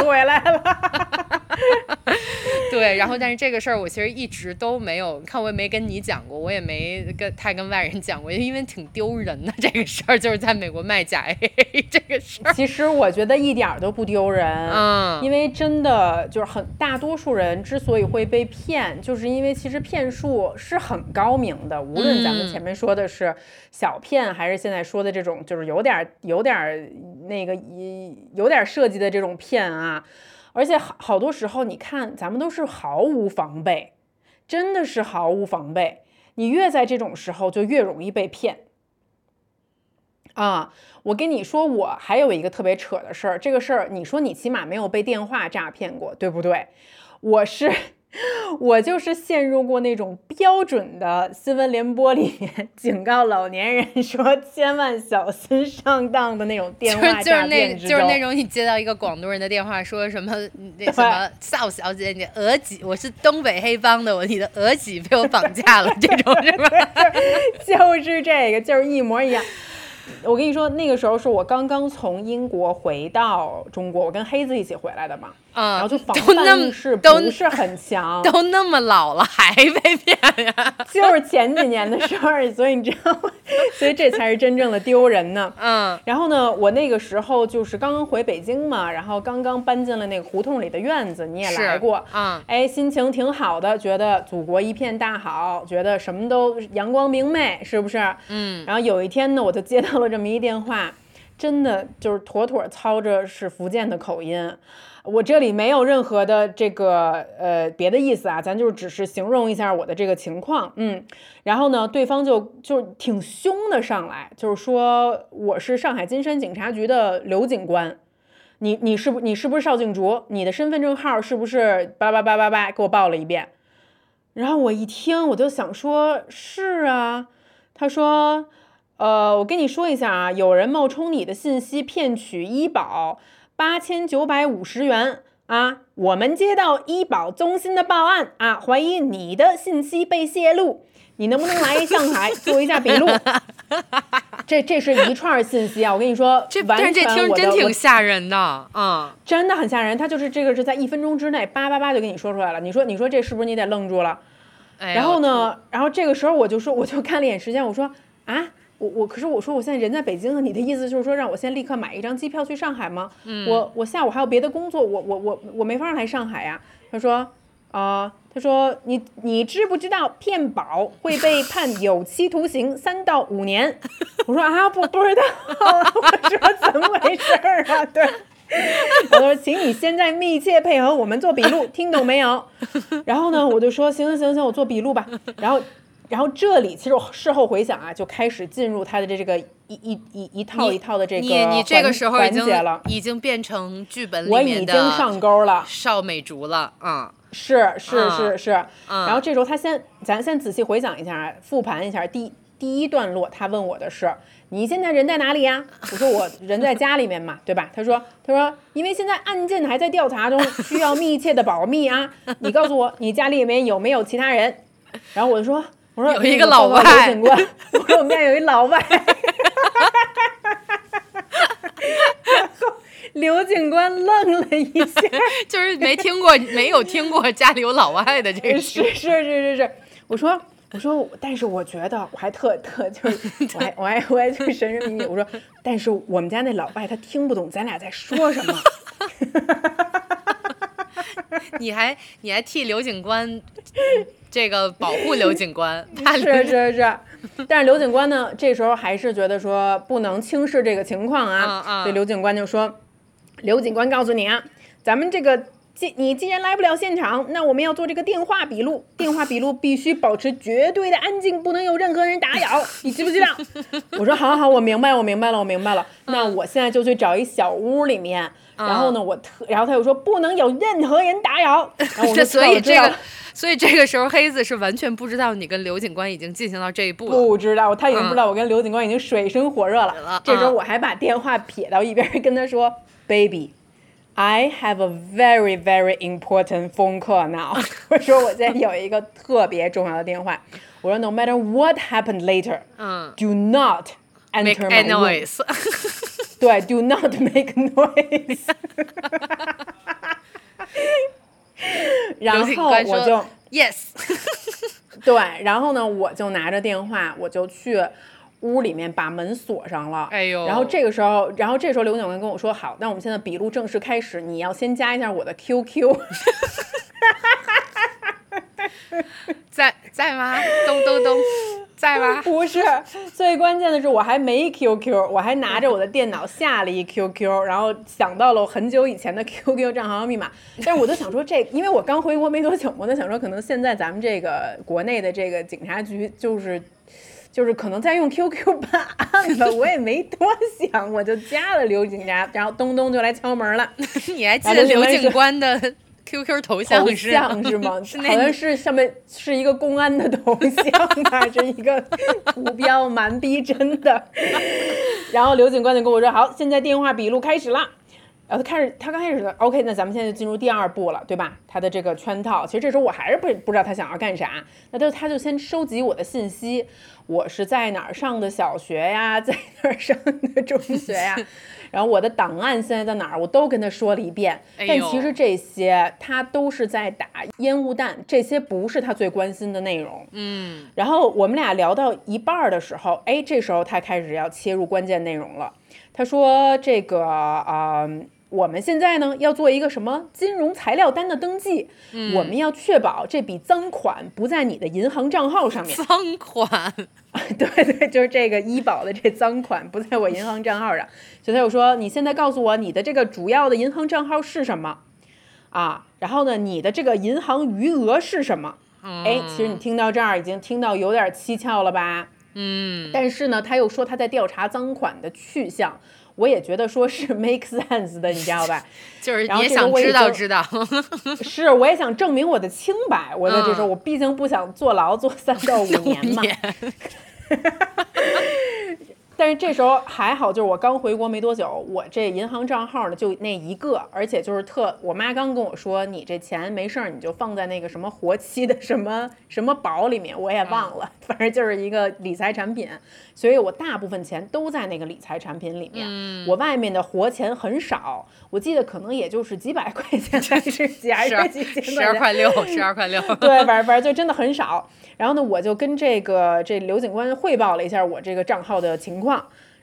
回来了。<laughs> <laughs> 对，然后但是这个事儿我其实一直都没有，看我也没跟你讲过，我也没跟太跟外人讲过，因为挺丢人的这个事儿，就是在美国卖假 AA <laughs> 这个事儿。其实我觉得一点儿都不丢人，嗯因为真的就是很大多数人之所以会被骗，就是因为其实骗术是很高明的，无论咱们嗯前面说的是小骗，还是现在说的这种就是有点儿有点儿那个一有点儿设计的这种骗啊。而且好好多时候，你看咱们都是毫无防备，真的是毫无防备。你越在这种时候，就越容易被骗。啊，我跟你说，我还有一个特别扯的事儿，这个事儿，你说你起码没有被电话诈骗过，对不对？我是。我就是陷入过那种标准的新闻联播里面 <laughs> 警告老年人说千万小心上当的那种电话诈骗之中。就是那种你接到一个广东人的电话，说什么那 <laughs> 什么邵小姐，你额几？我是东北黑帮的，我你的额几被我绑架了，这种是吧？<laughs> 就是这个，就是一模一样。我跟你说，那个时候是我刚刚从英国回到中国，我跟黑子一起回来的嘛。然后就防范意识不是很强，都那么老了还被骗呀？<laughs> 就是前几年的事儿，所以你知道，所以这才是真正的丢人呢。嗯。然后呢，我那个时候就是刚刚回北京嘛，然后刚刚搬进了那个胡同里的院子，你也来过。嗯。哎，心情挺好的，觉得祖国一片大好，觉得什么都阳光明媚，是不是？嗯。然后有一天呢，我就接到了这么一电话，真的就是妥妥操着是福建的口音。我这里没有任何的这个呃别的意思啊，咱就只是形容一下我的这个情况，嗯，然后呢，对方就就挺凶的上来，就是说我是上海金山警察局的刘警官，你你是不你是不是邵静竹？你的身份证号是不是叭叭叭叭叭给我报了一遍？然后我一听我就想说，是啊，他说，呃，我跟你说一下啊，有人冒充你的信息骗取医保。八千九百五十元啊！我们接到医保中心的报案啊，怀疑你的信息被泄露，你能不能来上海 <laughs> 做一下笔录？这这是一串信息啊！我跟你说，<laughs> 这但是这听真挺吓人的啊，真的很吓人。他就是这个是在一分钟之内叭叭叭就给你说出来了。你说你说这是不是你得愣住了？然后呢，然后这个时候我就说，我就看了一眼时间，我说啊。我我可是我说我现在人在北京，你的意思就是说让我先立刻买一张机票去上海吗？我我下午还有别的工作，我我我我没法来上海呀。他说啊，他说你你知不知道骗保会被判有期徒刑三到五年？<laughs> 我说啊不不知道，<laughs> 我说怎么回事儿啊？<laughs> 对，我说请你现在密切配合我们做笔录，听懂没有？然后呢，我就说行行行行，我做笔录吧。然后。然后这里其实我事后回想啊，就开始进入他的这这个一一一一套一套的这个你你这个时候已经了，已经变成剧本里面的我已经上钩了，邵美竹了，嗯，是是是是，然后这时候他先，咱先仔细回想一下，复盘一下第第一段落，他问我的是，你现在人在哪里呀？我说我人在家里面嘛，对吧？他说他说因为现在案件还在调查中，需要密切的保密啊，你告诉我你家里面有没有其他人？然后我就说。我说有一个老外，<laughs> 我说我们家有一老外，然后刘警官愣了一下，<laughs> 就是没听过，没有听过家里有老外的这个事。是是是是，我说我说，但是我觉得我还特特就是，<laughs> 我还我还我还就神神秘秘，我说，但是我们家那老外他听不懂咱俩在说什么。<laughs> 你还你还替刘警官。这个保护刘警官，<laughs> 是是是，但是刘警官呢，这时候还是觉得说不能轻视这个情况啊，所以刘警官就说：“刘警官告诉你啊，咱们这个既你既然来不了现场，那我们要做这个电话笔录，电话笔录必须保持绝对的安静，不能有任何人打扰，你知不知道？” <laughs> 我说：“好好好，我明白，我明白了，我明白了。那我现在就去找一小屋里面，然后呢，我特，然后他又说不能有任何人打扰，<laughs> 然后我说所以这个。”所以这个时候，黑子是完全不知道你跟刘警官已经进行到这一步了。不知道，他已经不知道我跟刘警官已经水深火热了。这时候我还把电话撇到一边，跟他说：“Baby，I have a very very important phone call now。<laughs> ”我说我现在有一个特别重要的电话。我说：“No matter what happened later，嗯，do not enter my noise。<laughs> 对，do not <laughs> make noise。<laughs> 然后我就 yes，对，然后呢，我就拿着电话，我就去屋里面把门锁上了。哎呦，然后这个时候，然后这时候刘警官跟我说：“好，那我们现在笔录正式开始，你要先加一下我的 QQ。”在在吗？咚咚咚。在吗？<laughs> 不是，最关键的是我还没 QQ，我还拿着我的电脑下了一 QQ，然后想到了我很久以前的 QQ 账号密码。但是我就想说这，因为我刚回国没多久，我就想说可能现在咱们这个国内的这个警察局就是。就是可能在用 QQ 办案了，我也没多想，我就加了刘警察，然后东东就来敲门了。<laughs> 你还记得刘警官的 QQ 头像头像是吗？<laughs> 是好像是上面是一个公安的头像，还是一个图标，蛮逼真的。<laughs> 然后刘警官就跟我说：“好，现在电话笔录开始了。”然后他开始，他刚开始的 OK，那咱们现在就进入第二步了，对吧？他的这个圈套，其实这时候我还是不不知道他想要干啥。那他他就先收集我的信息，我是在哪儿上的小学呀，在哪儿上的中学呀？<laughs> 然后我的档案现在在哪儿，我都跟他说了一遍。但其实这些他都是在打烟雾弹，这些不是他最关心的内容。嗯。然后我们俩聊到一半儿的时候，哎，这时候他开始要切入关键内容了。他说：“这个啊。”我们现在呢要做一个什么金融材料单的登记，我们要确保这笔赃款不在你的银行账号上面。赃款，<laughs> 对对，就是这个医保的这赃款不在我银行账号上。所以他又说，你现在告诉我你的这个主要的银行账号是什么啊？然后呢，你的这个银行余额是什么？哎，其实你听到这儿已经听到有点蹊跷了吧？嗯。但是呢，他又说他在调查赃款的去向。我也觉得说是 <laughs> make sense 的，你知道吧？<laughs> 就是也想知道知道。<laughs> 是，我也想证明我的清白。我在这时候，我毕竟不想坐牢坐三到五年嘛。但是这时候还好，就是我刚回国没多久，我这银行账号呢就那一个，而且就是特，我妈刚跟我说，你这钱没事儿，你就放在那个什么活期的什么什么宝里面，我也忘了，反正就是一个理财产品，所以我大部分钱都在那个理财产品里面，我外面的活钱很少，我记得可能也就是几百块钱 <laughs> 还是几还是几千块钱，十二块六，十二块六，对，反正反正就真的很少。然后呢，我就跟这个这刘警官汇报了一下我这个账号的情况，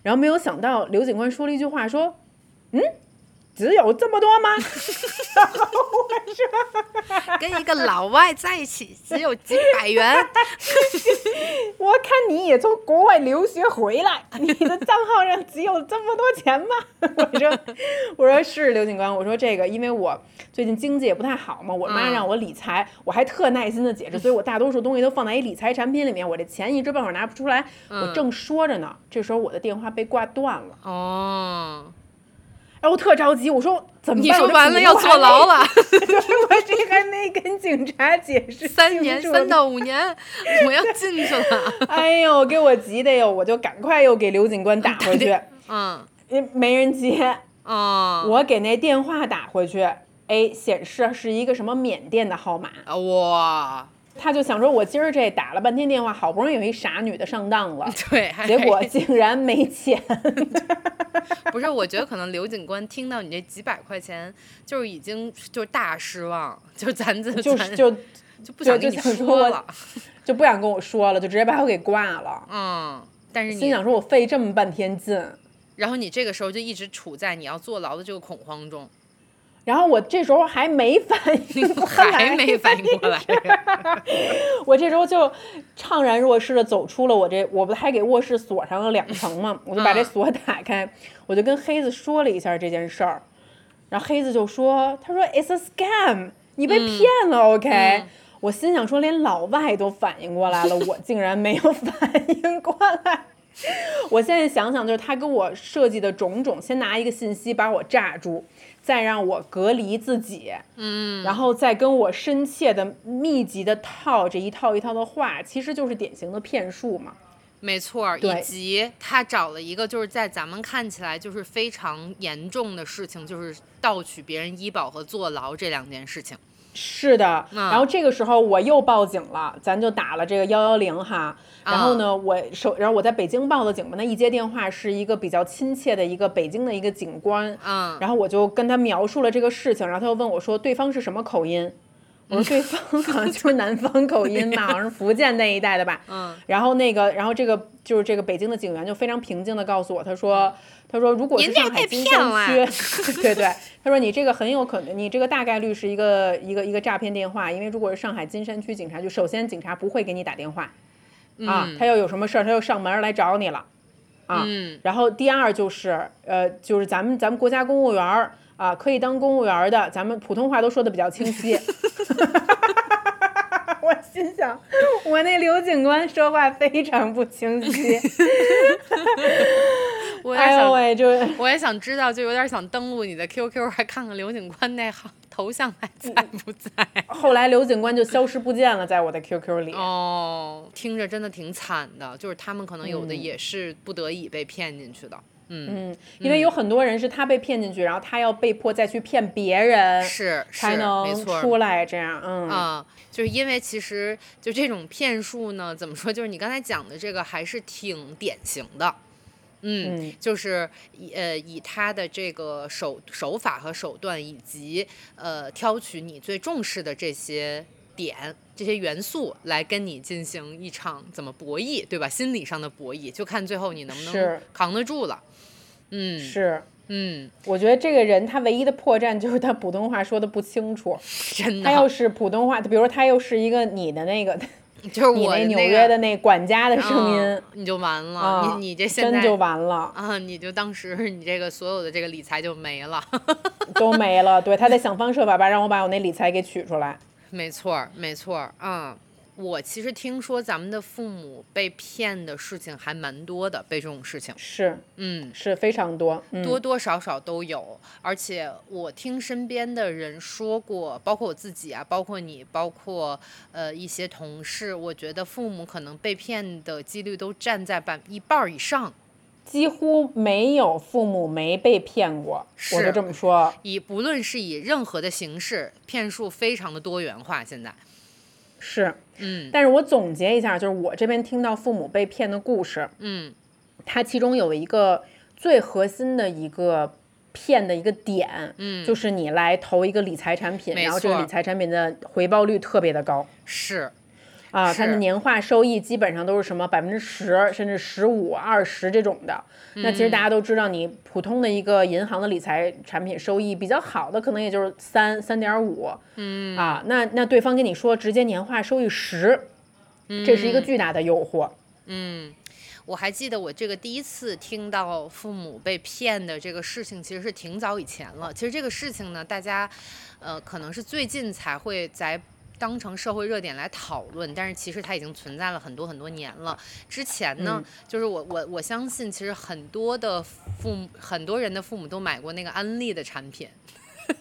然后没有想到刘警官说了一句话，说：“嗯，只有这么多吗？<laughs> ”跟一个老外在一起只有几百元。<laughs> 我看你也从国外留学回来，<laughs> 你的账号上只有这么多钱吗？我说，我说是刘警官，我说这个，因为我最近经济也不太好嘛，我妈让我理财，我还特耐心的解释，所以我大多数东西都放在一理财产品里面，我这钱一时半会儿拿不出来。我正说着呢，这时候我的电话被挂断了。哦。然后我特着急，我说怎么办？你说完了要坐牢了，<laughs> 我这还没跟警察解释。三年，三到五年，我要进去了。<laughs> 哎呦，给我急的哟，我就赶快又给刘警官打回去。嗯，没人接。嗯，我给那电话打回去，哎，显示是一个什么缅甸的号码。哇。他就想说，我今儿这打了半天电话，好不容易有一傻女的上当了，<laughs> 对，结果竟然没钱。<laughs> 不是，我觉得可能刘警官听到你这几百块钱，就是已经就大失望，就咱这就就就不想跟你说了，就不想跟我说了，就直接把我给挂了。嗯，但是心想说，我费这么半天劲，然后你这个时候就一直处在你要坐牢的这个恐慌中。然后我这时候还没反应过来，<laughs> 还没反应过来。<laughs> 我这时候就怅然若失的走出了我这，我不还给卧室锁上了两层嘛？我就把这锁打开，我就跟黑子说了一下这件事儿。然后黑子就说：“他说 It's a scam，你被骗了。”OK，我心想说，连老外都反应过来了，<laughs> 我竟然没有反应过来。我现在想想，就是他给我设计的种种，先拿一个信息把我炸住。再让我隔离自己，嗯，然后再跟我深切的、密集的套这一套一套的话，其实就是典型的骗术嘛。没错，以及他找了一个就是在咱们看起来就是非常严重的事情，就是盗取别人医保和坐牢这两件事情。是的，然后这个时候我又报警了，咱就打了这个幺幺零哈。然后呢，我手，然后我在北京报的警嘛，那一接电话是一个比较亲切的一个北京的一个警官。嗯。然后我就跟他描述了这个事情，然后他又问我说：“对方是什么口音？”我说：“对方好像就是南方口音嘛，<laughs> 好像是福建那一带的吧。”嗯。然后那个，然后这个就是这个北京的警员就非常平静的告诉我，他说。他说：“如果是上海金山区，对对，他说你这个很有可能，你这个大概率是一个一个一个诈骗电话，因为如果是上海金山区警察局，首先警察不会给你打电话，啊，他要有什么事儿，他就上门来找你了，啊，嗯然后第二就是，呃，就是咱们咱们国家公务员儿啊，可以当公务员的，咱们普通话都说的比较清晰。<laughs> 我心想，我那刘警官说话非常不清晰。<laughs> 我也想，哎呦喂，就我也想知道，就有点想登录你的 QQ，还看看刘警官那号头像还在不在。后来刘警官就消失不见了，在我的 QQ 里。哦，听着真的挺惨的，就是他们可能有的嗯也是不得已被骗进去的。嗯，嗯，因为有很多人是他被骗进去，然后他要被迫再去骗别人，是是，才能没错。出来。这样，嗯啊、就是因为其实就这种骗术呢，怎么说？就是你刚才讲的这个还是挺典型的。嗯，嗯就是以呃以他的这个手手法和手段，以及呃挑取你最重视的这些点、这些元素来跟你进行一场怎么博弈，对吧？心理上的博弈，就看最后你能不能扛得住了。嗯，是。嗯，我觉得这个人他唯一的破绽就是他普通话说的不清楚。<laughs> 真他要，是普通话，比如说他又是一个你的那个 <laughs> 就是你我那纽约的那管家的声音嗯，你就完了。啊，你你这现在真就完了，啊，你就当时你这个所有的这个理财就没了。<laughs> 都没了。对他得想方设法吧，让我把我那理财给取出来。没错儿，没错儿，嗯。我其实听说咱们的父母被骗的事情还蛮多的，被这种事情，是嗯，是非常多，嗯、多多少少都有。而且我听身边的人说过，包括我自己啊，包括你，包括呃一些同事，我觉得父母可能被骗的几率都占在半一半儿以上。几乎没有父母没被骗过，我是就这么说。以不论是以任何的形式，骗术非常的多元化。现在，是，嗯。但是我总结一下，就是我这边听到父母被骗的故事，嗯。它其中有一个最核心的一个骗的一个点，嗯，就是你来投一个理财产品，然后这个理财产品的回报率特别的高。是，啊，它的年化收益基本上都是什么百分之十甚至十五、二十这种的。那其实大家都知道，你普通的一个银行的理财产品收益比较好的，可能也就是三三点五，嗯啊，那那对方跟你说直接年化收益十，这是一个巨大的诱惑。嗯，我还记得我这个第一次听到父母被骗的这个事情，其实是挺早以前了。其实这个事情呢，大家呃可能是最近才会在。当成社会热点来讨论，但是其实它已经存在了很多很多年了。之前呢，就是我我我相信，其实很多的父母，很多人的父母都买过那个安利的产品，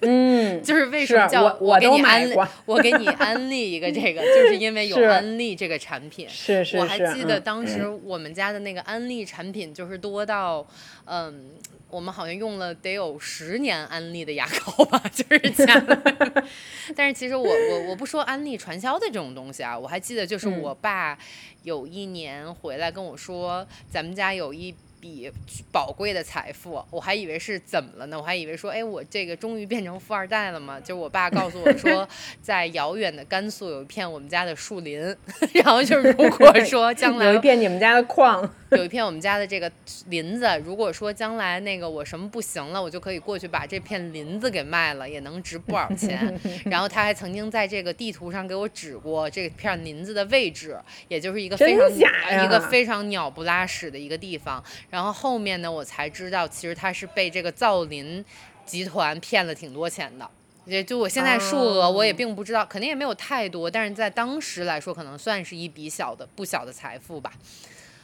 嗯，<laughs> 就是为什么叫我我给你安利，我给你安利一个这个，就是因为有安利这个产品。是是是，我还记得嗯当时我们家的那个安利产品就是多到，嗯，我们好像用了得有十年安利的牙膏吧，<laughs> 就是加了。<laughs> 但是其实我我我不说安利传销的这种东西啊，我还记得就是嗯我爸有一年回来跟我说，咱们家有一。笔宝贵的财富，我还以为是怎么了呢？我还以为说，哎，我这个终于变成富二代了嘛？就我爸告诉我说，<laughs> 在遥远的甘肃有一片我们家的树林，<laughs> 然后就是如果说 <laughs> 将来有一片你们家的矿，有一片我们家的这个林子，如果说将来那个我什么不行了，我就可以过去把这片林子给卖了，也能值不少钱。然后他还曾经在这个地图上给我指过这片林子的位置，也就是一个非常假一个非常鸟不拉屎的一个地方。然后后面呢，我才知道其实他是被这个造林集团骗了挺多钱的。也就我现在数额我也哦并不知道，肯定也没有太多，但是在当时来说，可能算是一笔小的不小的财富吧。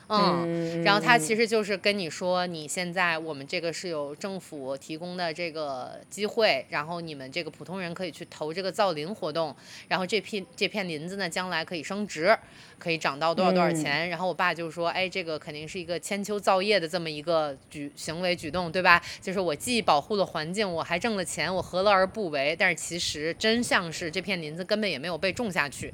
嗯，然后他其实就是跟你说，你现在我们这个是有政府提供的这个机会，然后你们这个普通人可以去投这个造林活动，然后这片这片林子呢，将来可以升值，可以涨到多少多少钱。然后我爸就说，哎，这个肯定是一个千秋造业的这么一个举行为举动，对吧？就是我既保护了环境，我还挣了钱，我何乐而不为？但是其实真相是，这片林子根本也没有被种下去，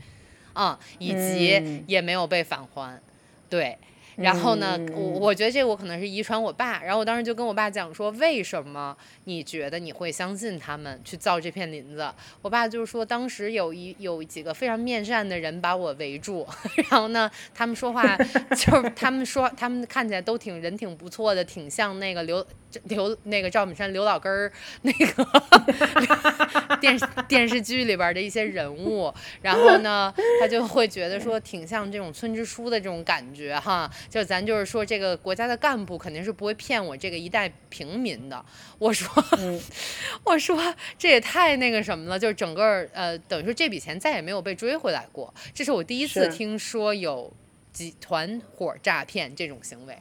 啊、以及嗯也没有被返还，对。然后呢，嗯我我觉得这个我可能是遗传我爸，然后我当时就跟我爸讲说，为什么你觉得你会相信他们去造这片林子？我爸就是说，当时有一有几个非常面善的人把我围住，<laughs> 然后呢，他们说话就是 <laughs> 他们说他们看起来都挺人挺不错的，挺像那个刘刘那个赵本山刘老根儿 <laughs> 那个电视电视剧里边儿的一些人物，然后呢，他就会觉得说挺像这种村支书的这种感觉哈，就咱就是说这个国家的干部肯定是不会骗我这个一代平民的。我说，嗯 <laughs> 我说这也太那个什么了，就是整个呃，等于说这笔钱再也没有被追回来过，这是我第一次听说有集团伙诈骗这种行为。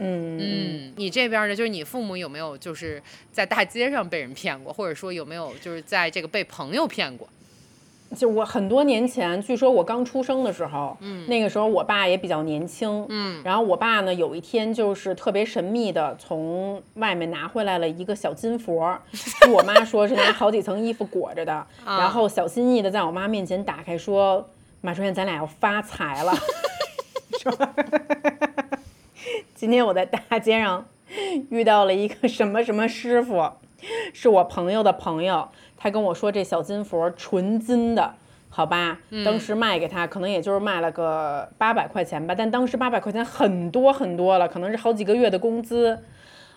嗯嗯，你这边儿呢，就是你父母有没有就是在大街上被人骗过，或者说有没有就是在这个被朋友骗过？就我很多年前，据说我刚出生的时候，嗯，那个时候我爸也比较年轻，嗯，然后我爸呢有一天就是特别神秘的从外面拿回来了一个小金佛，<laughs> 据我妈说是拿好几层衣服裹着的，然后小心翼翼的在我妈面前打开说：“马春燕，咱俩要发财了。<laughs> ”说今天我在大街上遇到了一个什么什么师傅，是我朋友的朋友，他跟我说这小金佛纯金的，好吧，当时卖给他可能也就是卖了个八百块钱吧，但当时八百块钱很多很多了，可能是好几个月的工资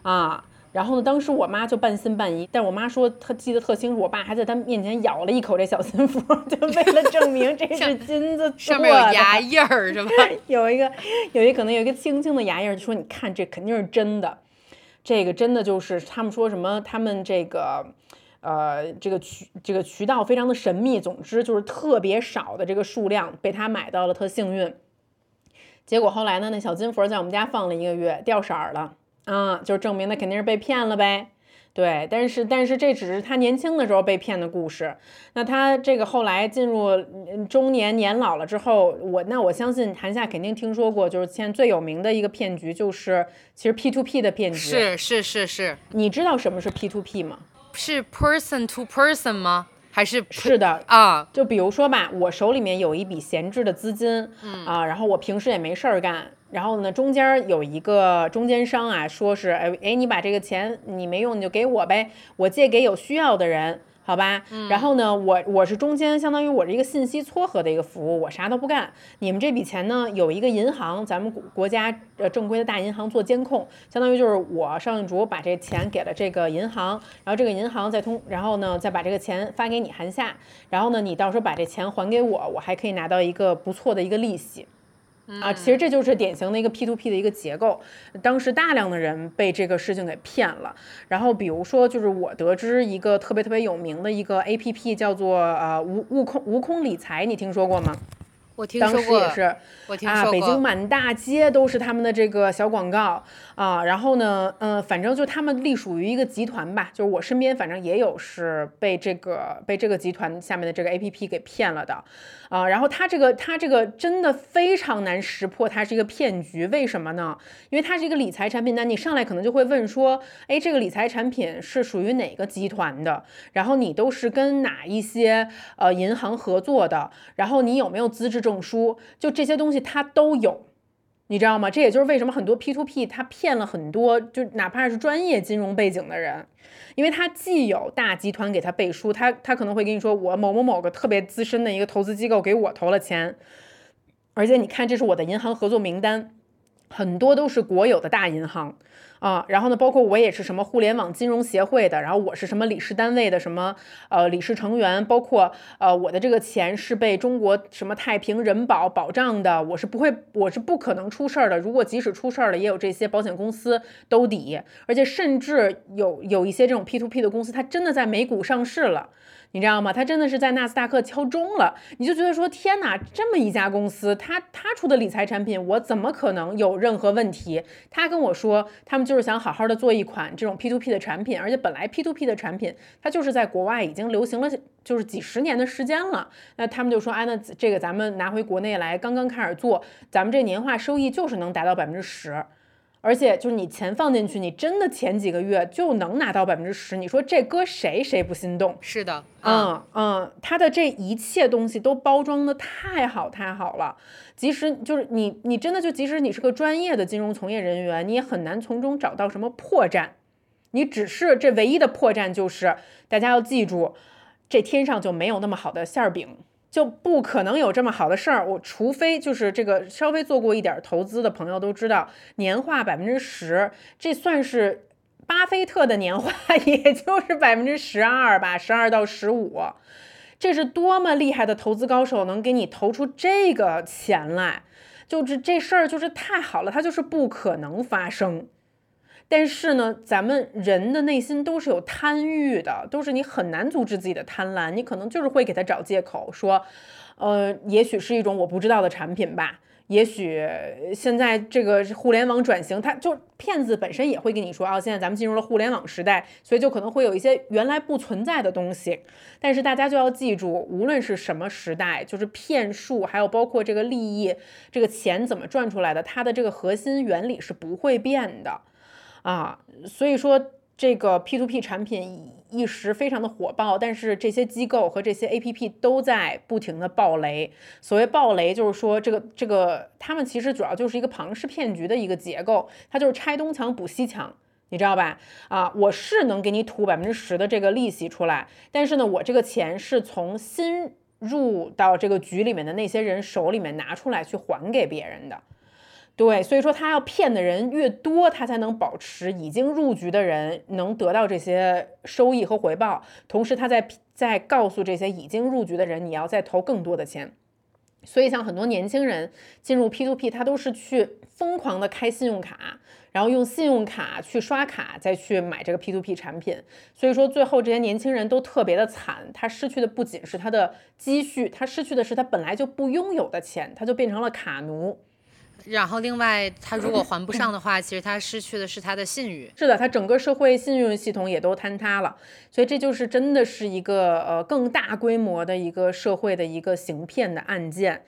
啊。然后呢，当时我妈就半信半疑，但我妈说她记得特清楚，我爸还在她面前咬了一口这小金佛，<laughs> 就为了证明这是金子。上面有牙印儿是吧？<laughs> 有一个，有一可能有一个轻轻的牙印儿，就说你看这肯定是真的，这个真的就是他们说什么，他们这个。呃，这个渠这个渠道非常的神秘，总之就是特别少的这个数量被他买到了，特幸运。结果后来呢，那小金佛在我们家放了一个月，掉色儿了啊，就证明他肯定是被骗了呗。对，但是但是这只是他年轻的时候被骗的故事。那他这个后来进入嗯中年年老了之后，我那我相信韩夏肯定听说过，就是现在最有名的一个骗局，就是其实 P to P 的骗局。是是是是你知道什么是 P to P 吗？是 person to person 吗？还是是的，啊？就比如说吧，我手里面有一笔闲置的资金，嗯啊，然后我平时也没事儿干，然后呢，中间儿有一个中间商啊，说是，哎哎，你把这个钱你没用你就给我呗，我借给有需要的人，好吧？然后呢，我我是中间，相当于我是一个信息撮合的一个服务，我啥都不干。你们这笔钱呢，有一个银行，咱们国国家呃正规的大银行做监控，相当于就是我邵静竹把这钱给了这个银行，然后这个银行再通，然后呢再把这个钱发给你韩夏，然后呢你到时候把这钱还给我，我还可以拿到一个不错的一个利息。啊，其实这就是典型的一个 P to P 的一个结构。当时大量的人被这个事情给骗了。然后比如说，就是我得知一个特别特别有名的一个 A P P 叫做呃悟悟空悟空理财，你听说过吗？我听当说过，时也是啊，我听说过。北京满大街都是他们的这个小广告啊。然后呢，嗯、反正就他们隶属于一个集团吧，就是我身边反正也有是被这个被这个集团下面的这个 A P P 给骗了的啊。然后它这个它这个真的非常难识破，它是一个骗局，为什么呢？因为它是一个理财产品，那你上来可能就会问说，哎，这个理财产品是属于哪个集团的？然后你都是跟哪一些呃银行合作的？然后你有没有资质证书？就这些东西它都有。你知道吗？这也就是为什么很多 P to P 他骗了很多，就哪怕是专业金融背景的人，因为他既有大集团给他背书，他他可能会跟你说，我某某某个特别资深的一个投资机构给我投了钱，而且你看这是我的银行合作名单，很多都是国有的大银行啊。然后呢，包括我也是什么互联网金融协会的，然后我是什么理事单位的什么呃理事成员，包括呃我的这个钱是被中国什么太平人保保障的，我是不会，我是不可能出事儿的。如果即使出事儿了，也有这些保险公司兜底，而且甚至有有一些这种 P to P 的公司，它真的在美股上市了。你知道吗？它真的是在纳斯达克敲钟了，你就觉得说天哪，这么一家公司，它它出的理财产品，我怎么可能有任何问题？他跟我说，他们就是想好好的做一款这种 P to P 的产品，而且本来 P to P 的产品，它就是在国外已经流行了就是几十年的时间了。那他们就说，哎，那这个咱们拿回国内来，刚刚开始做，咱们这年化收益就是能达到百分之十。而且就是你钱放进去，你真的前几个月就能拿到百分之十，你说这搁谁谁不心动？是的，嗯嗯，它的这一切东西都包装的太好太好了，即使就是你你真的就即使你是个专业的金融从业人员，你也很难从中找到什么破绽。你只是这唯一的破绽就是大家要记住，这天上就没有那么好的馅儿饼。就不可能有这么好的事儿，我除非就是这个稍微做过一点投资的朋友都知道，年化百分之十，这算是巴菲特的年化，<laughs> 也就是百分之十二吧，十二到十五，这是多么厉害的投资高手能给你投出这个钱来，就是这事儿就是太好了，它就是不可能发生。但是呢，咱们人的内心都是有贪欲的，都是你很难阻止自己的贪婪，你可能就是会给他找借口，说，呃，也许是一种我不知道的产品吧，也许现在这个互联网转型，他就骗子本身也会跟你说啊，现在咱们进入了互联网时代，所以就可能会有一些原来不存在的东西。但是大家就要记住，无论是什么时代，就是骗术，还有包括这个利益，这个钱怎么赚出来的，它的这个核心原理是不会变的。啊，所以说这个 P to P 产品一时非常的火爆，但是这些机构和这些 A P P 都在不停的爆雷。所谓爆雷，就是说这个这个他们其实主要就是一个庞氏骗局的一个结构，它就是拆东墙补西墙，你知道吧？啊，我是能给你吐百分之十的这个利息出来，但是呢，我这个钱是从新入到这个局里面的那些人手里面拿出来去还给别人的。对，所以说他要骗的人越多，他才能保持已经入局的人能得到这些收益和回报。同时，他在在告诉这些已经入局的人，你要再投更多的钱。所以，像很多年轻人进入 P to P，他都是去疯狂的开信用卡，然后用信用卡去刷卡，再去买这个 P to P 产品。所以说，最后这些年轻人都特别的惨，他失去的不仅是他的积蓄，他失去的是他本来就不拥有的钱，他就变成了卡奴。然后，另外，他如果还不上的话，其实他失去的是他的信誉。是的，他整个社会信用系统也都坍塌了。所以，这就是真的是一个呃更大规模的一个社会的一个行骗的案件。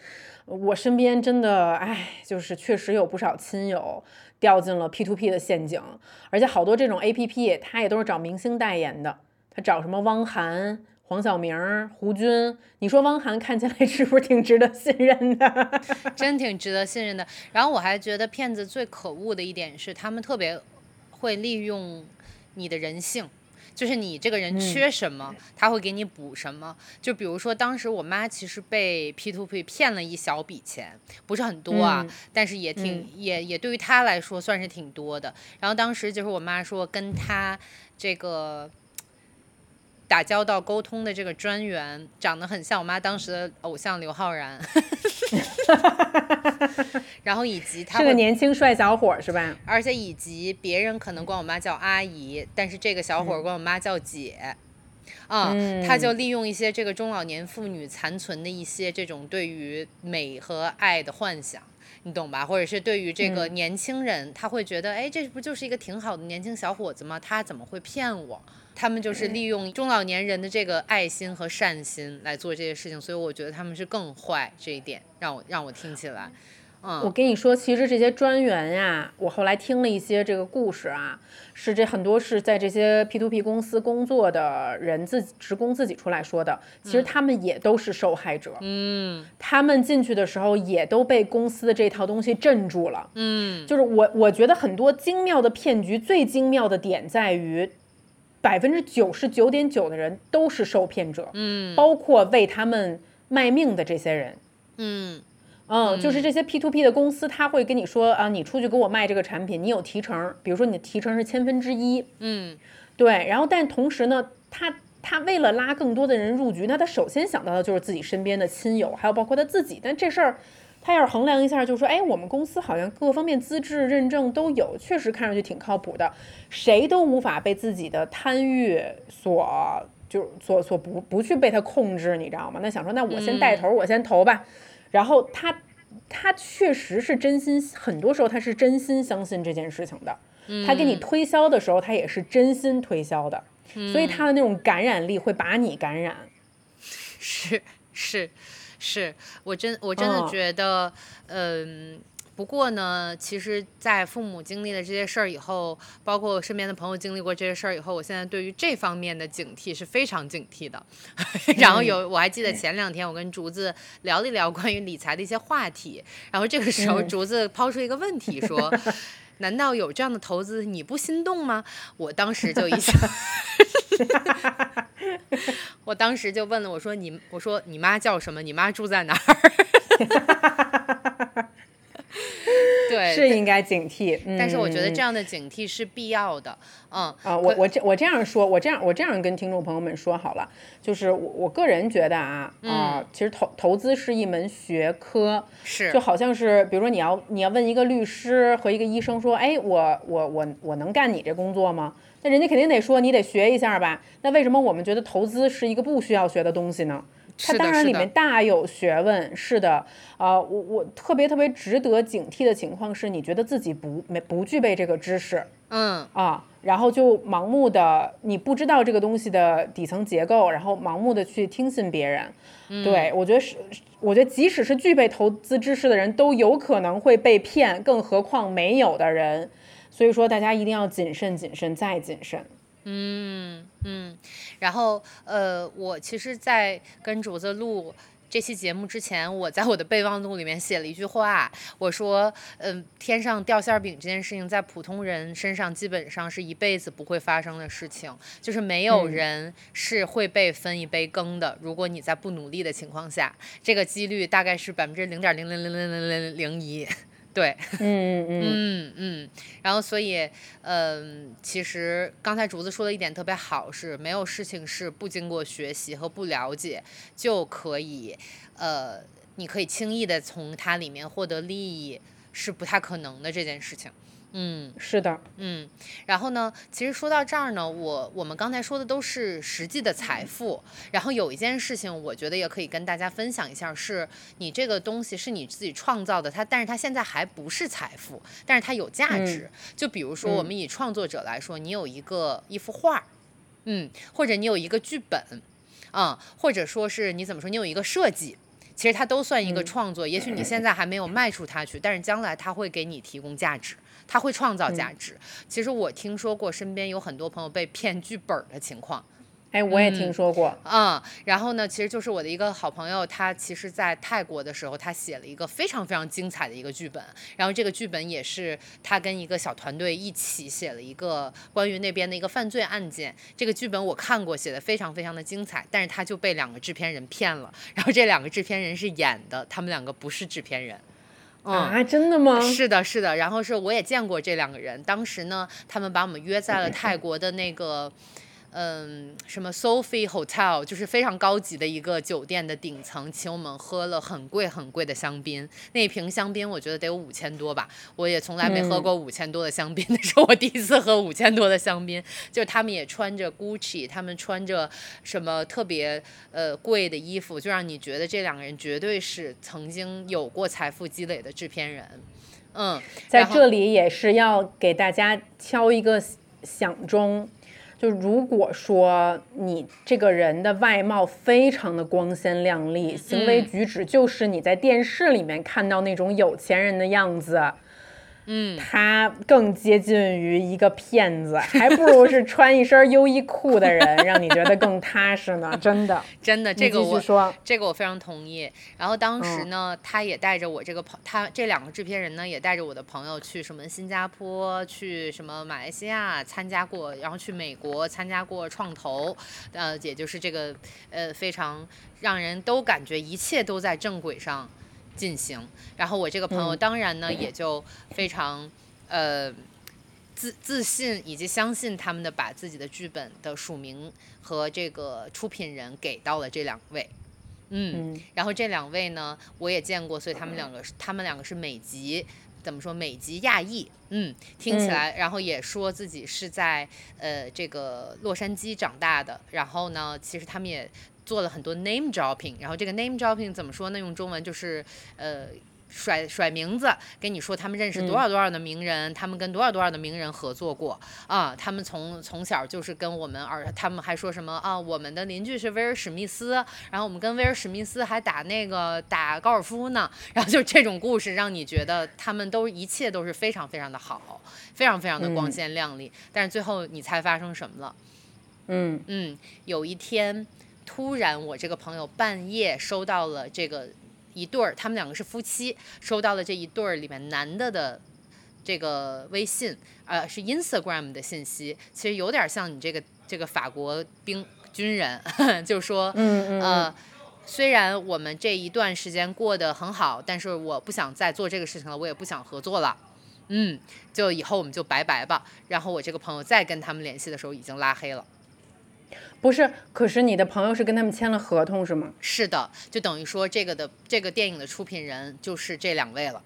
我身边真的，哎，就是确实有不少亲友掉进了 P to P 的陷阱，而且好多这种 A P P，他也都是找明星代言的，他找什么汪涵。黄晓明、胡军，你说汪涵看起来是不是挺值得信任的？<laughs> 真挺值得信任的。然后我还觉得骗子最可恶的一点是，他们特别会利用你的人性，就是你这个人缺什么，他会给你补什么。就比如说，当时我妈其实被 P to P 骗了一小笔钱，不是很多啊，但是也挺也也对于她来说算是挺多的。然后当时就是我妈说，跟她这个。打交道沟通的这个专员长得很像我妈当时的偶像刘昊然，<laughs> 然后以及他是个年轻帅小伙是吧？而且以及别人可能管我妈叫阿姨，但是这个小伙管我妈叫姐，啊，他就利用一些这个中老年妇女残存的一些这种对于美和爱的幻想，你懂吧？或者是对于这个年轻人，他会觉得，哎，这不就是一个挺好的年轻小伙子吗？他怎么会骗我？他们就是利用中老年人的这个爱心和善心来做这些事情，所以我觉得他们是更坏这一点，让我让我听起来，嗯，我跟你说，其实这些专员呀，我后来听了一些这个故事啊，是这很多是在这些 P to P 公司工作的人自己职工自己出来说的，其实他们也都是受害者，嗯，他们进去的时候也都被公司的这套东西镇住了，嗯，就是我我觉得很多精妙的骗局最精妙的点在于。百分之九十九点九的人都是受骗者，嗯，包括为他们卖命的这些人，嗯，嗯，就是这些 P to P 的公司，他会跟你说啊，你出去给我卖这个产品，你有提成，比如说你的提成是千分之一，嗯，对，然后但同时呢，他他为了拉更多的人入局，那他首先想到的就是自己身边的亲友，还有包括他自己，但这事儿。他要是衡量一下，就说，哎，我们公司好像各方面资质认证都有，确实看上去挺靠谱的，谁都无法被自己的贪欲所就所所不不去被他控制，你知道吗？那想说，那我先带头，我先投吧。然后他他确实是真心，很多时候他是真心相信这件事情的。他给你推销的时候，他也是真心推销的，所以他的那种感染力会把你感染。是是。是我真我真的觉得，嗯不过呢，其实，在父母经历了这些事儿以后，包括身边的朋友经历过这些事儿以后，我现在对于这方面的警惕是非常警惕的。<laughs> 然后有，我还记得前两天我跟竹子聊了一聊关于理财的一些话题，然后这个时候竹子抛出一个问题说：“难道有这样的投资你不心动吗？” <laughs> 我当时就一下，我当时就问了我说：“你我说你妈叫什么？你妈住在哪儿？” <laughs> <laughs> 对，是应该警惕，但是我觉得这样的警惕是必要的，嗯啊，我我这我这样说，我这样我这样跟听众朋友们说好了，就是我我个人觉得啊啊，其实投投资是一门学科，是就好像是比如说你要你要问一个律师和一个医生说，哎，我我我我能干你这工作吗？那人家肯定得说你得学一下吧。那为什么我们觉得投资是一个不需要学的东西呢？它当然里面大有学问，是的，啊，我我特别特别值得警惕的情况是，你觉得自己不没不具备这个知识，嗯。啊，然后就盲目的你不知道这个东西的底层结构，然后盲目的去听信别人，对我觉得是，我觉得即使是具备投资知识的人都有可能会被骗，更何况没有的人，所以说大家一定要谨慎、谨慎再谨慎。嗯嗯，然后呃，我其实，在跟竹子录这期节目之前，我在我的备忘录里面写了一句话，我说，嗯，天上掉馅饼这件事情，在普通人身上基本上是一辈子不会发生的事情，就是没有人是会被分一杯羹的。如果你在不努力的情况下，这个几率大概是百分之零点零零零零零零零一。对，嗯嗯嗯。嗯，然后所以，嗯，其实刚才竹子说的一点特别好，是没有事情是不经过学习和不了解就可以，呃，你可以轻易的从它里面获得利益，是不太可能的这件事情。嗯，是的，嗯，然后呢，其实说到这儿呢，我我们刚才说的都是实际的财富，然后有一件事情，我觉得也可以跟大家分享一下，是你这个东西是你自己创造的，它，但是它现在还不是财富，但是它有价值。就比如说，我们以创作者来说，你有一个一幅画，嗯，或者你有一个剧本，啊，或者说是你怎么说，你有一个设计，其实它都算一个创作。也许你现在还没有卖出它去，但是将来它会给你提供价值。它会创造价值。其实我听说过身边有很多朋友被骗剧本的情况。哎，我也听说过。嗯，然后呢，其实就是我的一个好朋友，他其实在泰国的时候，他写了一个非常非常精彩的一个剧本。然后这个剧本也是他跟一个小团队一起写了一个关于那边的一个犯罪案件。这个剧本我看过，写的非常非常的精彩。但是他就被两个制片人骗了。然后这两个制片人是演的，他们两个不是制片人。啊，真的吗？是的，是的。然后是我也见过这两个人，当时呢，他们把我们约在了泰国的那个。嗯，什么 Sophie Hotel 就是非常高级的一个酒店的顶层，请我们喝了很贵很贵的香槟。那瓶香槟我觉得得有五千多吧，我也从来没喝过 <laughs> 五千多的香槟，那是我第一次喝五千多的香槟。就是他们也穿着 Gucci，他们穿着什么特别呃贵的衣服，就让你觉得这两个人绝对是曾经有过财富积累的制片人。嗯，在这里也是要给大家敲一个响钟。就如果说你这个人的外貌非常的光鲜亮丽，行为举止就是你在电视里面看到那种有钱人的样子。嗯，他更接近于一个骗子，<laughs> 还不如是穿一身优衣库的人，让你觉得更踏实呢。<laughs> 真的，真的，这个我说，这个我非常同意。然后当时呢，他也带着我这个朋，他这两个制片人呢，也带着我的朋友去什么新加坡，去什么马来西亚参加过，然后去美国参加过创投，呃，也就是这个呃非常让人都感觉一切都在正轨上。进行，然后我这个朋友当然呢也就非常呃自自信以及相信他们的把自己的剧本的署名和这个出品人给到了这两位，嗯，然后这两位呢我也见过，所以他们两个他们两个是美籍，怎么说美籍亚裔，嗯，听起来，然后也说自己是在呃这个洛杉矶长大的，然后呢其实他们也。做了很多 name dropping，然后这个 name dropping 怎么说呢？用中文就是，呃，甩甩名字，跟你说他们认识多少多少的名人，他们跟多少多少的名人合作过。啊，他们从从小就是跟我们儿，他们还说什么啊，我们的邻居是威尔史密斯，然后我们跟威尔史密斯还打那个打高尔夫呢，然后就这种故事让你觉得他们都一切都是非常非常的好，非常非常的光鲜亮丽，但是最后你猜发生什么了？嗯。嗯，有一天突然我这个朋友半夜收到了这个。一对儿，他们两个是夫妻，收到了这一对儿里面男的的这个微信，呃，是 Instagram 的信息，其实有点像你这个这个法国兵军人，<laughs> 就是说，呃，虽然我们这一段时间过得很好，但是我不想再做这个事情了，我也不想合作了，嗯，就以后我们就拜拜吧。然后我这个朋友再跟他们联系的时候，已经拉黑了。不是，可是你的朋友是跟他们签了合同是吗？是的，就等于说这个的这个电影的出品人就是这两位了。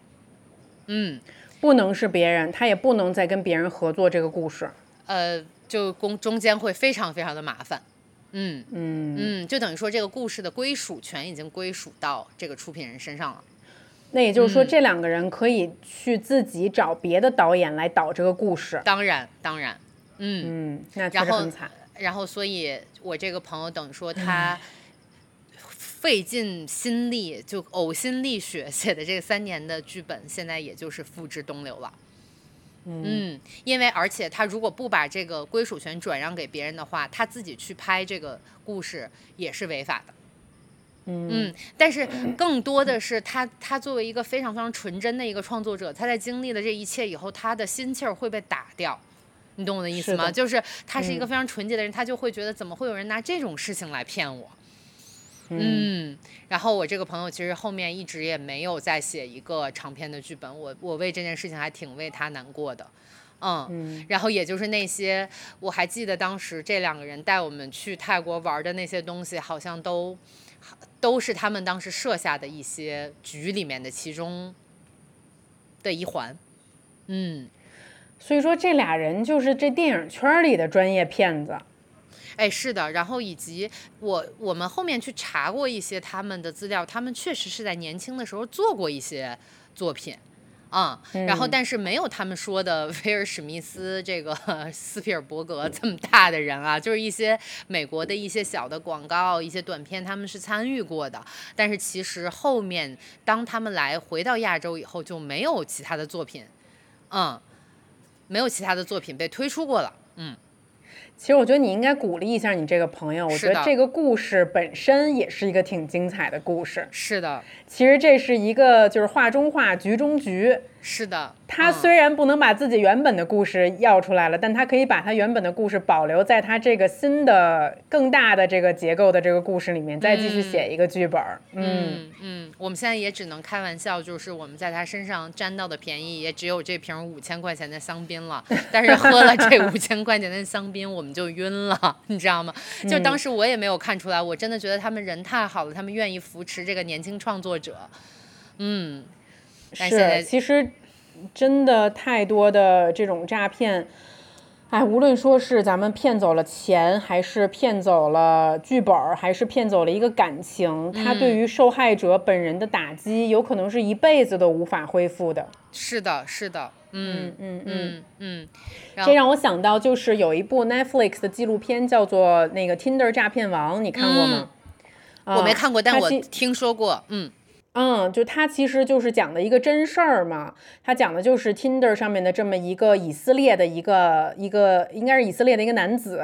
嗯，不能是别人，他也不能再跟别人合作这个故事。呃，就公中间会非常非常的麻烦。嗯嗯嗯，就等于说这个故事的归属权已经归属到这个出品人身上了。那也就是说，这两个人可以去自己找别的导演来导这个故事。当然，当然。嗯嗯，那确实很惨。然后，所以我这个朋友等于说他费尽心力，就呕心沥血写的这三年的剧本，现在也就是付之东流了。嗯，因为而且他如果不把这个归属权转让给别人的话，他自己去拍这个故事也是违法的。嗯，但是更多的是他，他作为一个非常非常纯真的一个创作者，他在经历了这一切以后，他的心气儿会被打掉。你懂我的意思吗？就是他是一个非常纯洁的人，他就会觉得怎么会有人拿这种事情来骗我？嗯，然后我这个朋友其实后面一直也没有再写一个长篇的剧本，我我为这件事情还挺为他难过的，嗯，然后也就是那些我还记得当时这两个人带我们去泰国玩的那些东西，好像都都是他们当时设下的一些局里面的其中的一环，嗯。所以说，这俩人就是这电影圈里的专业骗子。哎，是的。然后以及我我们后面去查过一些他们的资料，他们确实是在年轻的时候做过一些作品，啊，然后但是没有他们说的威尔史密斯这个 <laughs> 斯皮尔伯格这么大的人啊，就是一些美国的一些小的广告、一些短片，他们是参与过的。但是其实后面当他们来回到亚洲以后，就没有其他的作品，嗯。没有其他的作品被推出过了，嗯，其实我觉得你应该鼓励一下你这个朋友，我觉得这个故事本身也是一个挺精彩的故事，是的，其实这是一个就是画中画，局中局。是的，他虽然不能把自己原本的故事要出来了，但他可以把他原本的故事保留在他这个新的、更大的这个结构的这个故事里面，再继续写一个剧本。嗯嗯，我们现在也只能开玩笑，就是我们在他身上占到的便宜也只有这瓶五千块钱的香槟了。<laughs> 但是喝了这五千块钱的香槟，我们就晕了，你知道吗？就当时我也没有看出来，我真的觉得他们人太好了，他们愿意扶持这个年轻创作者。嗯。是，其实真的太多的这种诈骗，哎，无论说是咱们骗走了钱，还是骗走了剧本，还是骗走了一个感情，他对于受害者本人的打击，有可能是一辈子都无法恢复的。是的，是的，嗯嗯嗯嗯，这让我想到就是有一部 Netflix 的纪录片叫做那个 Tinder 诈骗王，你看过吗？我没看过，但我听说过，嗯。嗯，就他其实就是讲的一个真事儿嘛，他讲的就是 Tinder 上面的这么一个以色列的一个一个，应该是以色列的一个男子，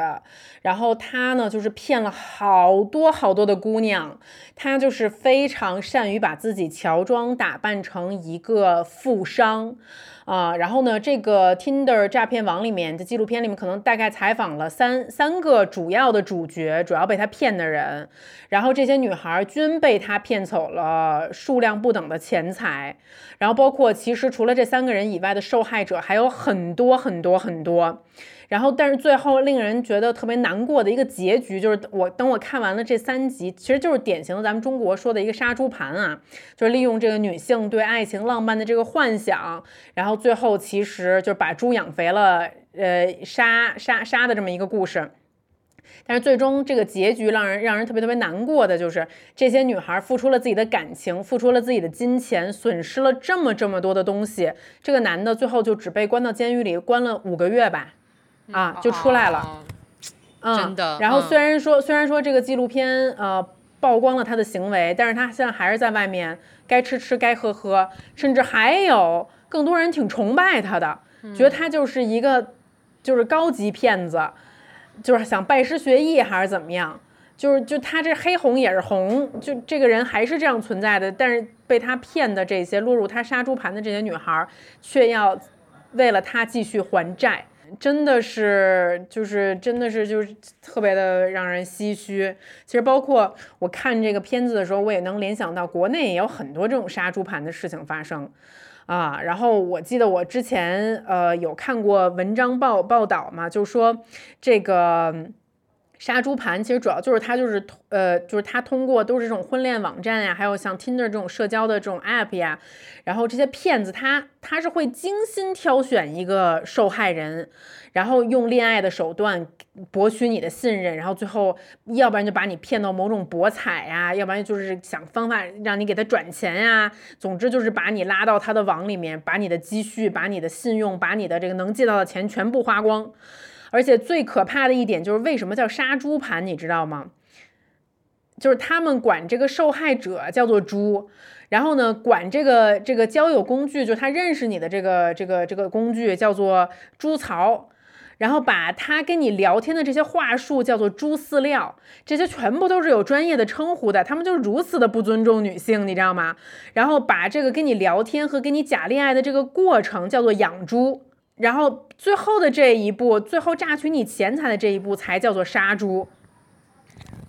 然后他呢就是骗了好多好多的姑娘，他就是非常善于把自己乔装打扮成一个富商。啊，然后呢，这个 Tinder 诈骗网里面的纪录片里面，可能大概采访了三三个主要的主角，主要被他骗的人，然后这些女孩均被他骗走了数量不等的钱财，然后包括其实除了这三个人以外的受害者还有很多很多很多。然后，但是最后令人觉得特别难过的一个结局，就是我等我看完了这三集，其实就是典型的咱们中国说的一个杀猪盘啊，就是利用这个女性对爱情浪漫的这个幻想，然后最后其实就是把猪养肥了，呃，杀杀杀的这么一个故事。但是最终这个结局让人让人特别特别难过的就是这些女孩付出了自己的感情，付出了自己的金钱，损失了这么这么多的东西。这个男的最后就只被关到监狱里，关了五个月吧，啊，就出来了。哦嗯，真的然后嗯虽然说、虽然说这个纪录片呃曝光了他的行为，但是他现在还是在外面该吃吃该喝喝，甚至还有更多人挺崇拜他的，觉得他就是一个就是高级骗子，就是想拜师学艺还是怎么样。就是就他这黑红也是红，就这个人还是这样存在的，但是被他骗的这些落入他杀猪盘的这些女孩儿，却要为了他继续还债，真的是就是真的是就是特别的让人唏嘘。其实包括我看这个片子的时候，我也能联想到国内也有很多这种杀猪盘的事情发生。啊，然后我记得我之前呃有看过文章报报道嘛，就说这个杀猪盘其实主要就是他就是通呃就是他通过都是这种婚恋网站呀，还有像 Tinder 这种社交的这种 app 呀，然后这些骗子他他是会精心挑选一个受害人，然后用恋爱的手段博取你的信任，然后最后要不然就把你骗到某种博彩呀，要不然就是想方法让你给他转钱呀，总之就是把你拉到他的网里面，把你的积蓄、把你的信用、把你的这个能借到的钱全部花光。而且最可怕的一点就是为什么叫杀猪盘，你知道吗？就是他们管这个受害者叫做猪，然后呢，管这个这个交友工具，就是他认识你的这个这个这个工具叫做猪槽，然后把他跟你聊天的这些话术叫做猪饲料，这些全部都是有专业的称呼的，他们就是如此的不尊重女性，你知道吗？然后把这个跟你聊天和跟你假恋爱的这个过程叫做养猪。然后最后的这一步，最后榨取你钱财的这一步，才叫做杀猪。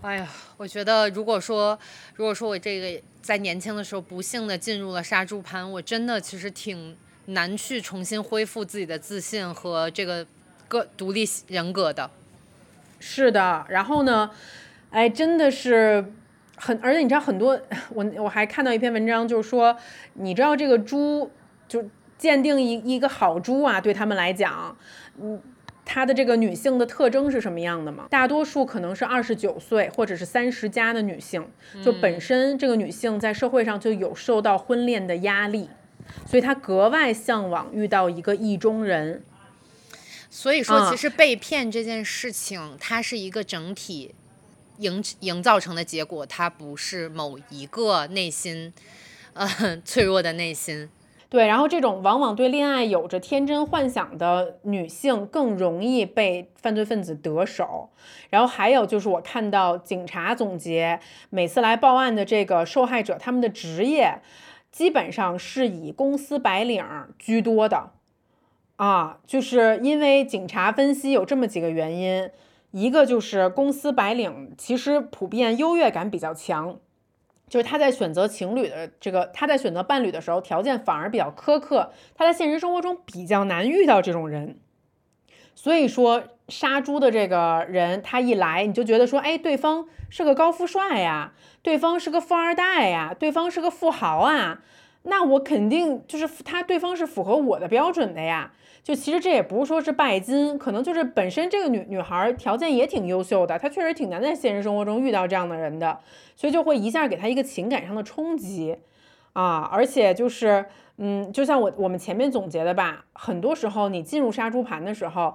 哎呀，我觉得如果说如果说我这个在年轻的时候不幸的进入了杀猪盘，我真的其实挺难去重新恢复自己的自信和这个个独立人格的。是的，然后呢，哎，真的是很，而且你知道很多，<laughs> 我我还看到一篇文章，就是说，你知道这个猪就鉴定一一个好猪啊，对他们来讲，嗯。她的这个女性的特征是什么样的吗？大多数可能是二十九岁或者是三十加的女性，就本身这个女性在社会上就有受到婚恋的压力，所以她格外向往遇到一个意中人。所以说，嗯其实被骗这件事情，它是一个整体营营造成的结果，它不是某一个内心，呃，脆弱的内心。对，然后这种往往对恋爱有着天真幻想的女性更容易被犯罪分子得手。然后还有就是我看到警察总结，每次来报案的这个受害者，他们的职业基本上是以公司白领居多的。啊，就是因为警察分析有这么几个原因，一个就是公司白领其实普遍优越感比较强。就是他在选择情侣的这个，他在选择伴侣的时候，条件反而比较苛刻。他在现实生活中比较难遇到这种人，所以说杀猪的这个人，他一来你就觉得说，哎，对方是个高富帅呀，对方是个富二代呀，对方是个富豪啊，那我肯定就是他对方是符合我的标准的呀。就其实这也不是说是拜金，可能就是本身这个女女孩条件也挺优秀的，她确实挺难在现实生活中遇到这样的人的，所以就会一下给她一个情感上的冲击啊，而且就是嗯，就像我我们前面总结的吧，很多时候你进入杀猪盘的时候，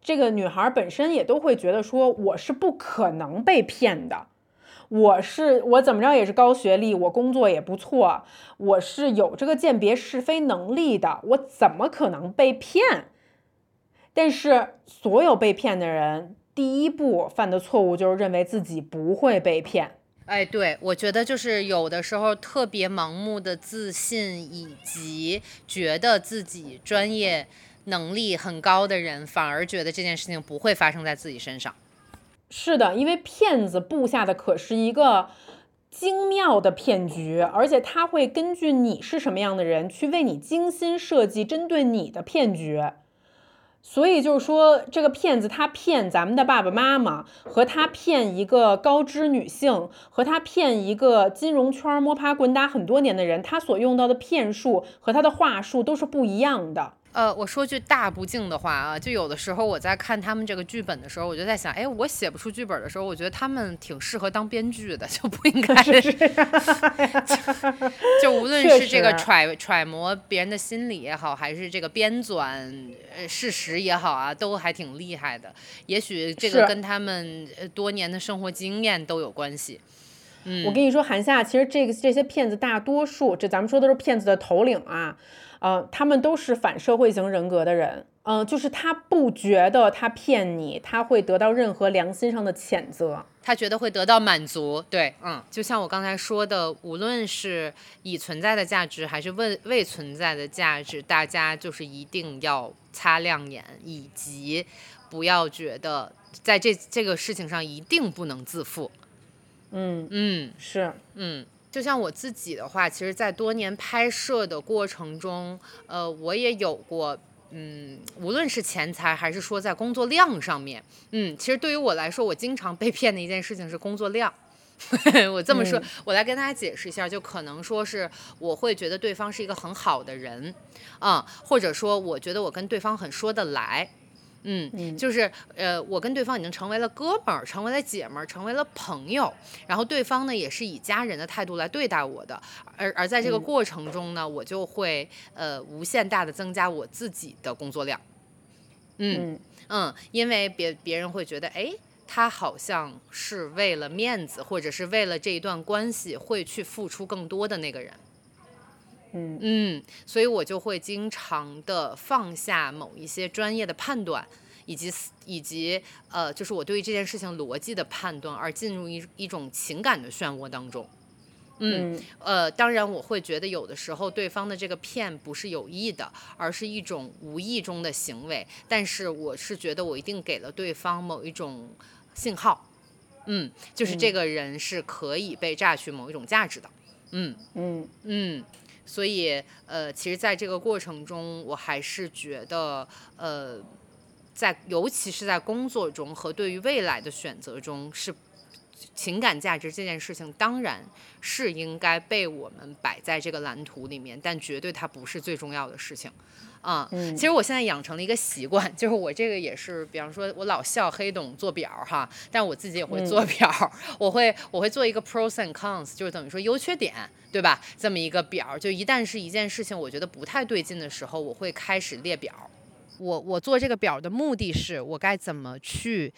这个女孩本身也都会觉得说我是不可能被骗的。我是我怎么着也是高学历，我工作也不错，我是有这个鉴别是非能力的，我怎么可能被骗？但是所有被骗的人，第一步犯的错误就是认为自己不会被骗。哎，对，我觉得就是有的时候特别盲目的自信，以及觉得自己专业能力很高的人，反而觉得这件事情不会发生在自己身上。是的，因为骗子布下的可是一个精妙的骗局，而且他会根据你是什么样的人，去为你精心设计针对你的骗局。所以就是说，这个骗子他骗咱们的爸爸妈妈，和他骗一个高知女性，和他骗一个金融圈摸爬滚打很多年的人，他所用到的骗术和他的话术都是不一样的。呃，我说句大不敬的话啊，就有的时候我在看他们这个剧本的时候，我就在想，哎，我写不出剧本的时候，我觉得他们挺适合当编剧的，<laughs> 就不应该是就 <laughs> <laughs> 就无论是这个揣揣摩别人的心理也好，还是这个编纂呃事实也好啊，都还挺厉害的。也许这个跟他们呃多年的生活经验都有关系。嗯，我跟你说，韩夏，其实这个这些骗子大多数，这咱们说的是骗子的头领啊，呃，他们都是反社会型人格的人，嗯、就是他不觉得他骗你，他会得到任何良心上的谴责。他觉得会得到满足，对，嗯，就像我刚才说的，无论是已存在的价值还是未未存在的价值，大家就是一定要擦亮眼，以及不要觉得在这这个事情上一定不能自负，嗯，嗯是，嗯。就像我自己的话，其实，在多年拍摄的过程中，呃，我也有过，嗯，无论是钱财还是说在工作量上面，嗯，其实对于我来说，我经常被骗的一件事情是工作量。<laughs> 我这么说，我来跟大家解释一下，就可能说是我会觉得对方是一个很好的人，啊、或者说我觉得我跟对方很说得来，嗯，就是呃，我跟对方已经成为了哥们儿，成为了姐们儿，成为了朋友，然后对方呢也是以家人的态度来对待我的，而而在这个过程中呢，我就会呃无限大的增加我自己的工作量，嗯嗯。嗯，因为别别人会觉得，哎，他好像是为了面子，或者是为了这一段关系会去付出更多的那个人。嗯嗯，所以我就会经常的放下某一些专业的判断，以及以及呃，就是我对于这件事情逻辑的判断，而进入一一种情感的漩涡当中。嗯，呃，当然我会觉得有的时候对方的这个骗不是有意的，而是一种无意中的行为。但是我是觉得我一定给了对方某一种信号，嗯，就是这个人是可以被榨取某一种价值的，嗯嗯嗯。所以，呃，其实，在这个过程中，我还是觉得，呃，在尤其是在工作中和对于未来的选择中，是情感价值这件事情，当然是应该被我们摆在这个蓝图里面，但绝对它不是最重要的事情。啊、嗯其实我现在养成了一个习惯，<laughs> 就是我这个也是，比方说，我老笑黑董做表哈，但我自己也会做表儿，我会我会做一个 pros and cons，就是等于说优缺点，对吧？这么一个表，就一旦是一件事情我觉得不太对劲的时候，我会开始列表。我我做这个表的目的是我该怎么去，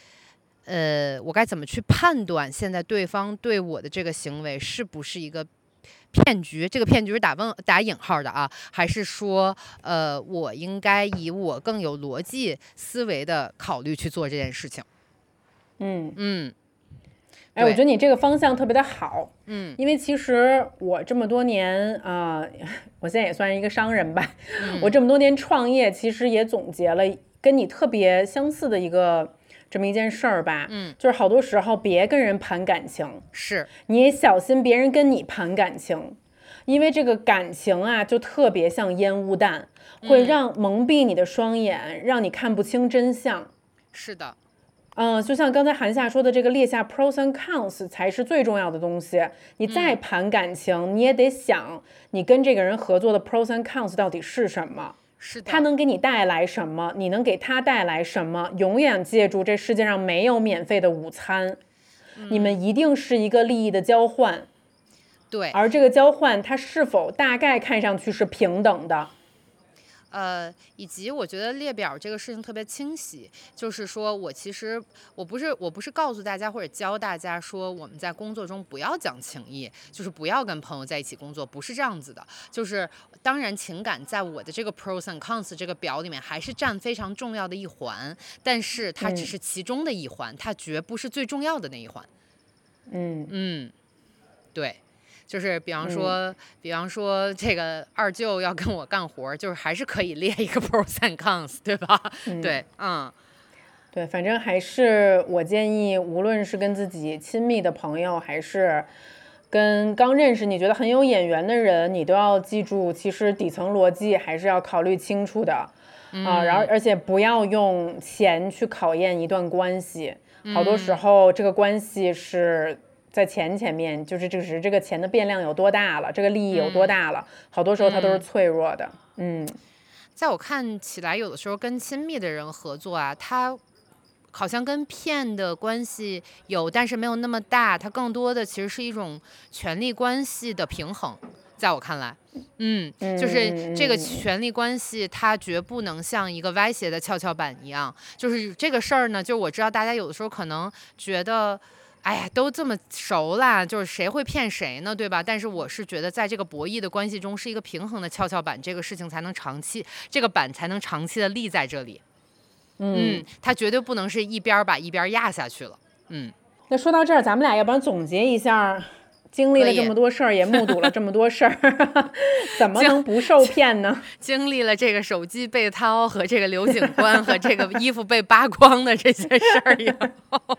呃，我该怎么去判断现在对方对我的这个行为是不是一个骗局？这个骗局是打问打引号的啊，还是说，呃，我应该以我更有逻辑思维的考虑去做这件事情？嗯，嗯哎，我觉得你这个方向特别的好，嗯因为其实我这么多年啊、我现在也算是一个商人吧，我这么多年创业，其实也总结了跟你特别相似的一个这么一件事儿吧，嗯，就是好多时候别跟人盘感情，是你也小心别人跟你盘感情，因为这个感情啊，就特别像烟雾弹，会让蒙蔽你的双眼，让你看不清真相。是的，嗯，就像刚才韩夏说的，这个列下 pros and cons 才是最重要的东西。你再谈感情，你也得想你跟这个人合作的 pros and cons 到底是什么，是的，他能给你带来什么，你能给他带来什么。永远记住，这世界上没有免费的午餐，你们一定是一个利益的交换，对，而这个交换它是否大概看上去是平等的。呃，以及我觉得列表这个事情特别清晰，就是说我其实我不是我不是告诉大家或者教大家说我们在工作中不要讲情谊，就是不要跟朋友在一起工作，不是这样子的。就是当然情感在我的这个 pros and cons 这个表里面还是占非常重要的一环，但是它只嗯是其中的一环，它绝不是最重要的那一环。嗯嗯，对，就是比方说，比方说这个二舅要跟我干活儿，就是还是可以列一个 <laughs> pros and cons，对吧？对，嗯，对，反正还是我建议，无论是跟自己亲密的朋友，还是跟刚认识你觉得很有眼缘的人，你都要记住，其实底层逻辑还是要考虑清楚的啊。然后，而且不要用钱去考验一段关系，好多时候这个关系是。在钱前面，就是只是这个钱的变量有多大了，这个利益有多大了，好多时候它都是脆弱的。嗯在我看起来，有的时候跟亲密的人合作啊，他好像跟骗的关系有，但是没有那么大。它更多的其实是一种权力关系的平衡。在我看来，嗯，就是这个权力关系，它绝不能像一个歪斜的跷跷板一样。就是这个事儿呢，就我知道大家有的时候可能觉得。哎呀，都这么熟啦，就是谁会骗谁呢，对吧？但是我是觉得，在这个博弈的关系中，是一个平衡的跷跷板，这个事情才能长期，这个板才能长期的立在这里。嗯，它绝对不能是一边把一边压下去了。嗯，那说到这儿，咱们俩要不然总结一下，经历了这么多事儿，也目睹了这么多事儿，<laughs> 怎么能不受骗呢？<laughs> 经历了这个手机被掏和这个刘警官和这个衣服被扒光的这些事儿以后。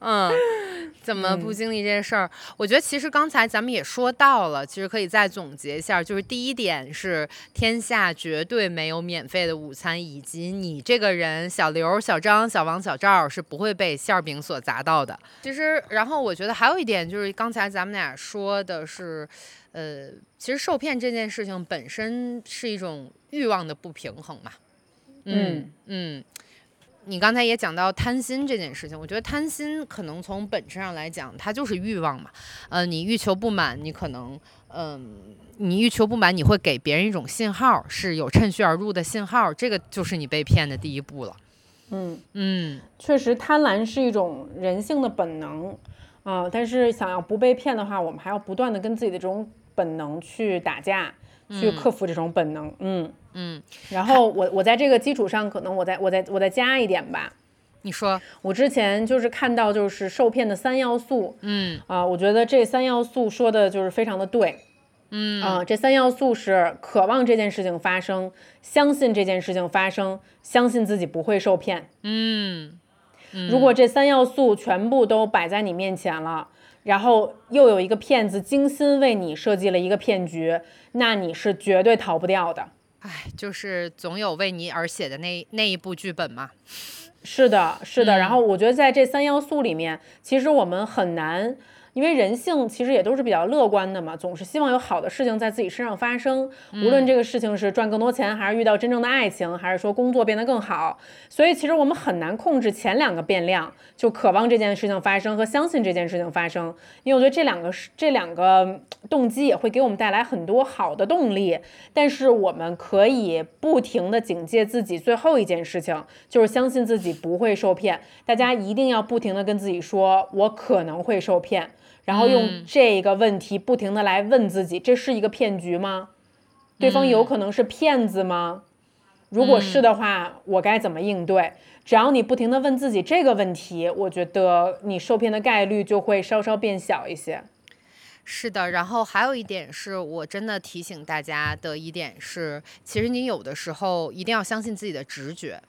嗯，<laughs> 怎么不经历这些事儿？我觉得其实刚才咱们也说到了，其实可以再总结一下，就是第一点是天下绝对没有免费的午餐，以及你这个人小刘、小张、小王、小赵是不会被馅儿饼所砸到的。其实，然后我觉得还有一点就是刚才咱们俩说的是，呃，其实受骗这件事情本身是一种欲望的不平衡嘛。嗯嗯。你刚才也讲到贪心这件事情，我觉得贪心可能从本质上来讲，它就是欲望嘛。呃，你欲求不满，你可能，嗯，你欲求不满，你会给别人一种信号，是有趁虚而入的信号，这个就是你被骗的第一步了。嗯嗯，确实，贪婪是一种人性的本能啊，但是想要不被骗的话，我们还要不断的跟自己的这种本能去打架。去克服这种本能，嗯嗯，然后我我在这个基础上，可能我再我再我再加一点吧。你说，我之前就是看到就是受骗的三要素，嗯。啊，我觉得这三要素说的就是非常的对，嗯。啊，这三要素是渴望这件事情发生，相信这件事情发生，相信自己不会受骗，嗯，如果这三要素全部都摆在你面前了。然后又有一个骗子精心为你设计了一个骗局，那你是绝对逃不掉的。哎，就是总有为你而写的那那一部剧本嘛。是的，是的。然后我觉得在这三要素里面，其实我们很难。因为人性其实也都是比较乐观的嘛，总是希望有好的事情在自己身上发生，无论这个事情是赚更多钱，还是遇到真正的爱情，还是说工作变得更好。所以其实我们很难控制前两个变量，就渴望这件事情发生和相信这件事情发生。因为我觉得这两个是这两个动机也会给我们带来很多好的动力，但是我们可以不停的警戒自己，最后一件事情就是相信自己不会受骗。大家一定要不停的跟自己说，我可能会受骗。然后用这个问题不停的来问自己，这是一个骗局吗？对方有可能是骗子吗？如果是的话，我该怎么应对？只要你不停的问自己这个问题，我觉得你受骗的概率就会稍稍变小一些。是的，然后还有一点是我真的提醒大家的一点是，其实你有的时候一定要相信自己的直觉。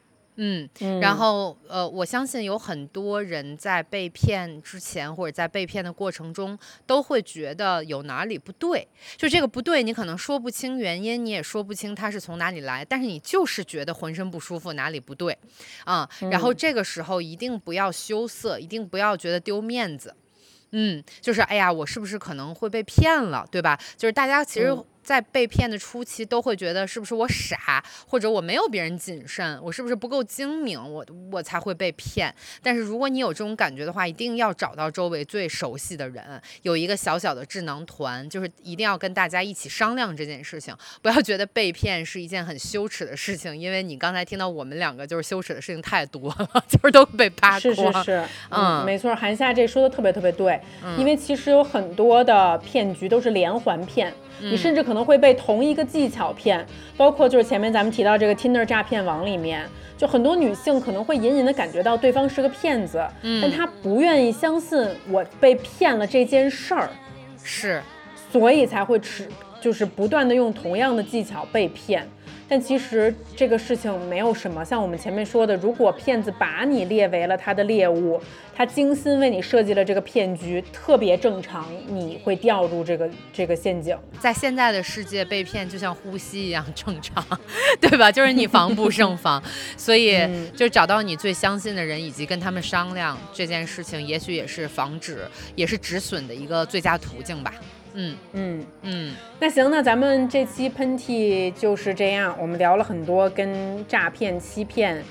嗯，然后呃，我相信有很多人在被骗之前或者在被骗的过程中，都会觉得有哪里不对。就这个不对，你可能说不清原因，你也说不清它是从哪里来，但是你就是觉得浑身不舒服，哪里不对啊？然后这个时候一定不要羞涩，一定不要觉得丢面子。嗯，就是哎呀，我是不是可能会被骗了，对吧？就是大家其实。在被骗的初期，都会觉得是不是我傻，或者我没有别人谨慎，我是不是不够精明，我我才会被骗。但是如果你有这种感觉的话，一定要找到周围最熟悉的人，有一个小小的智囊团，就是一定要跟大家一起商量这件事情。不要觉得被骗是一件很羞耻的事情，因为你刚才听到我们两个就是羞耻的事情太多了，<laughs> 就是都被扒光。是是是，嗯，没错，韩夏这说的特别特别对，因为其实有很多的骗局都是连环骗。你甚至可能会被同一个技巧骗，包括就是前面咱们提到这个 Tinder 诈骗网里面，就很多女性可能会隐隐的感觉到对方是个骗子，但她不愿意相信我被骗了这件事儿，是，所以才会持就是不断的用同样的技巧被骗。但其实这个事情没有什么，像我们前面说的，如果骗子把你列为了他的猎物，他精心为你设计了这个骗局，特别正常，你会掉入这个这个陷阱。在现在的世界，被骗就像呼吸一样正常，<laughs> 对吧？就是你防不胜防，<laughs> 所以就找到你最相信的人，以及跟他们商量这件事情，也许也是防止，也是止损的一个最佳途径吧。嗯嗯，嗯，那行，那咱们这期喷嚏就是这样，我们聊了很多跟诈骗、欺骗。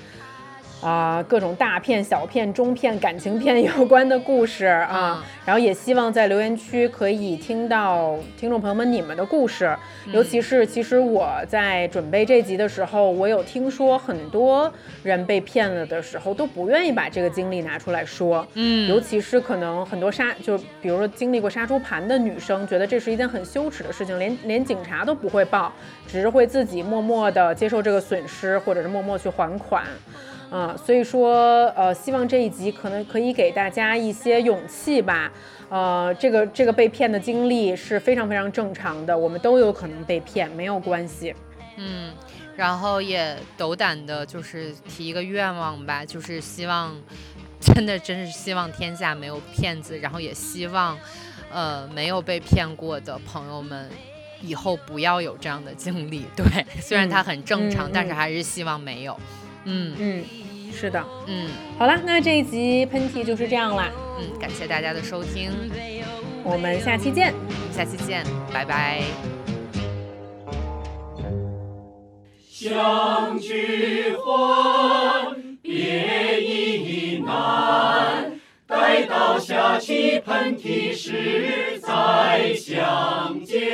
啊、各种大片、小片、中片、感情片有关的故事啊，嗯。然后也希望在留言区可以听到听众朋友们你们的故事，尤其是其实我在准备这集的时候，我有听说很多人被骗了的时候都不愿意把这个经历拿出来说，嗯。尤其是可能很多杀，就比如说经历过杀猪盘的女生，觉得这是一件很羞耻的事情，连连警察都不会报，只是会自己默默的接受这个损失，或者是默默去还款。啊、所以说，呃，希望这一集可能可以给大家一些勇气吧。呃，这个这个被骗的经历是非常非常正常的，我们都有可能被骗，没有关系。嗯，然后也斗胆的，就是提一个愿望吧，就是希望，真的真是希望天下没有骗子，然后也希望，呃，没有被骗过的朋友们。以后不要有这样的经历，对，虽然它很正常，嗯嗯但是还是希望没有。嗯嗯，是的。嗯好啦，那这一集喷嚏就是这样啦，嗯，感谢大家的收听，我们下期见。下期见，拜拜。相聚欢，别亦难。待到下起喷嚏时再相见。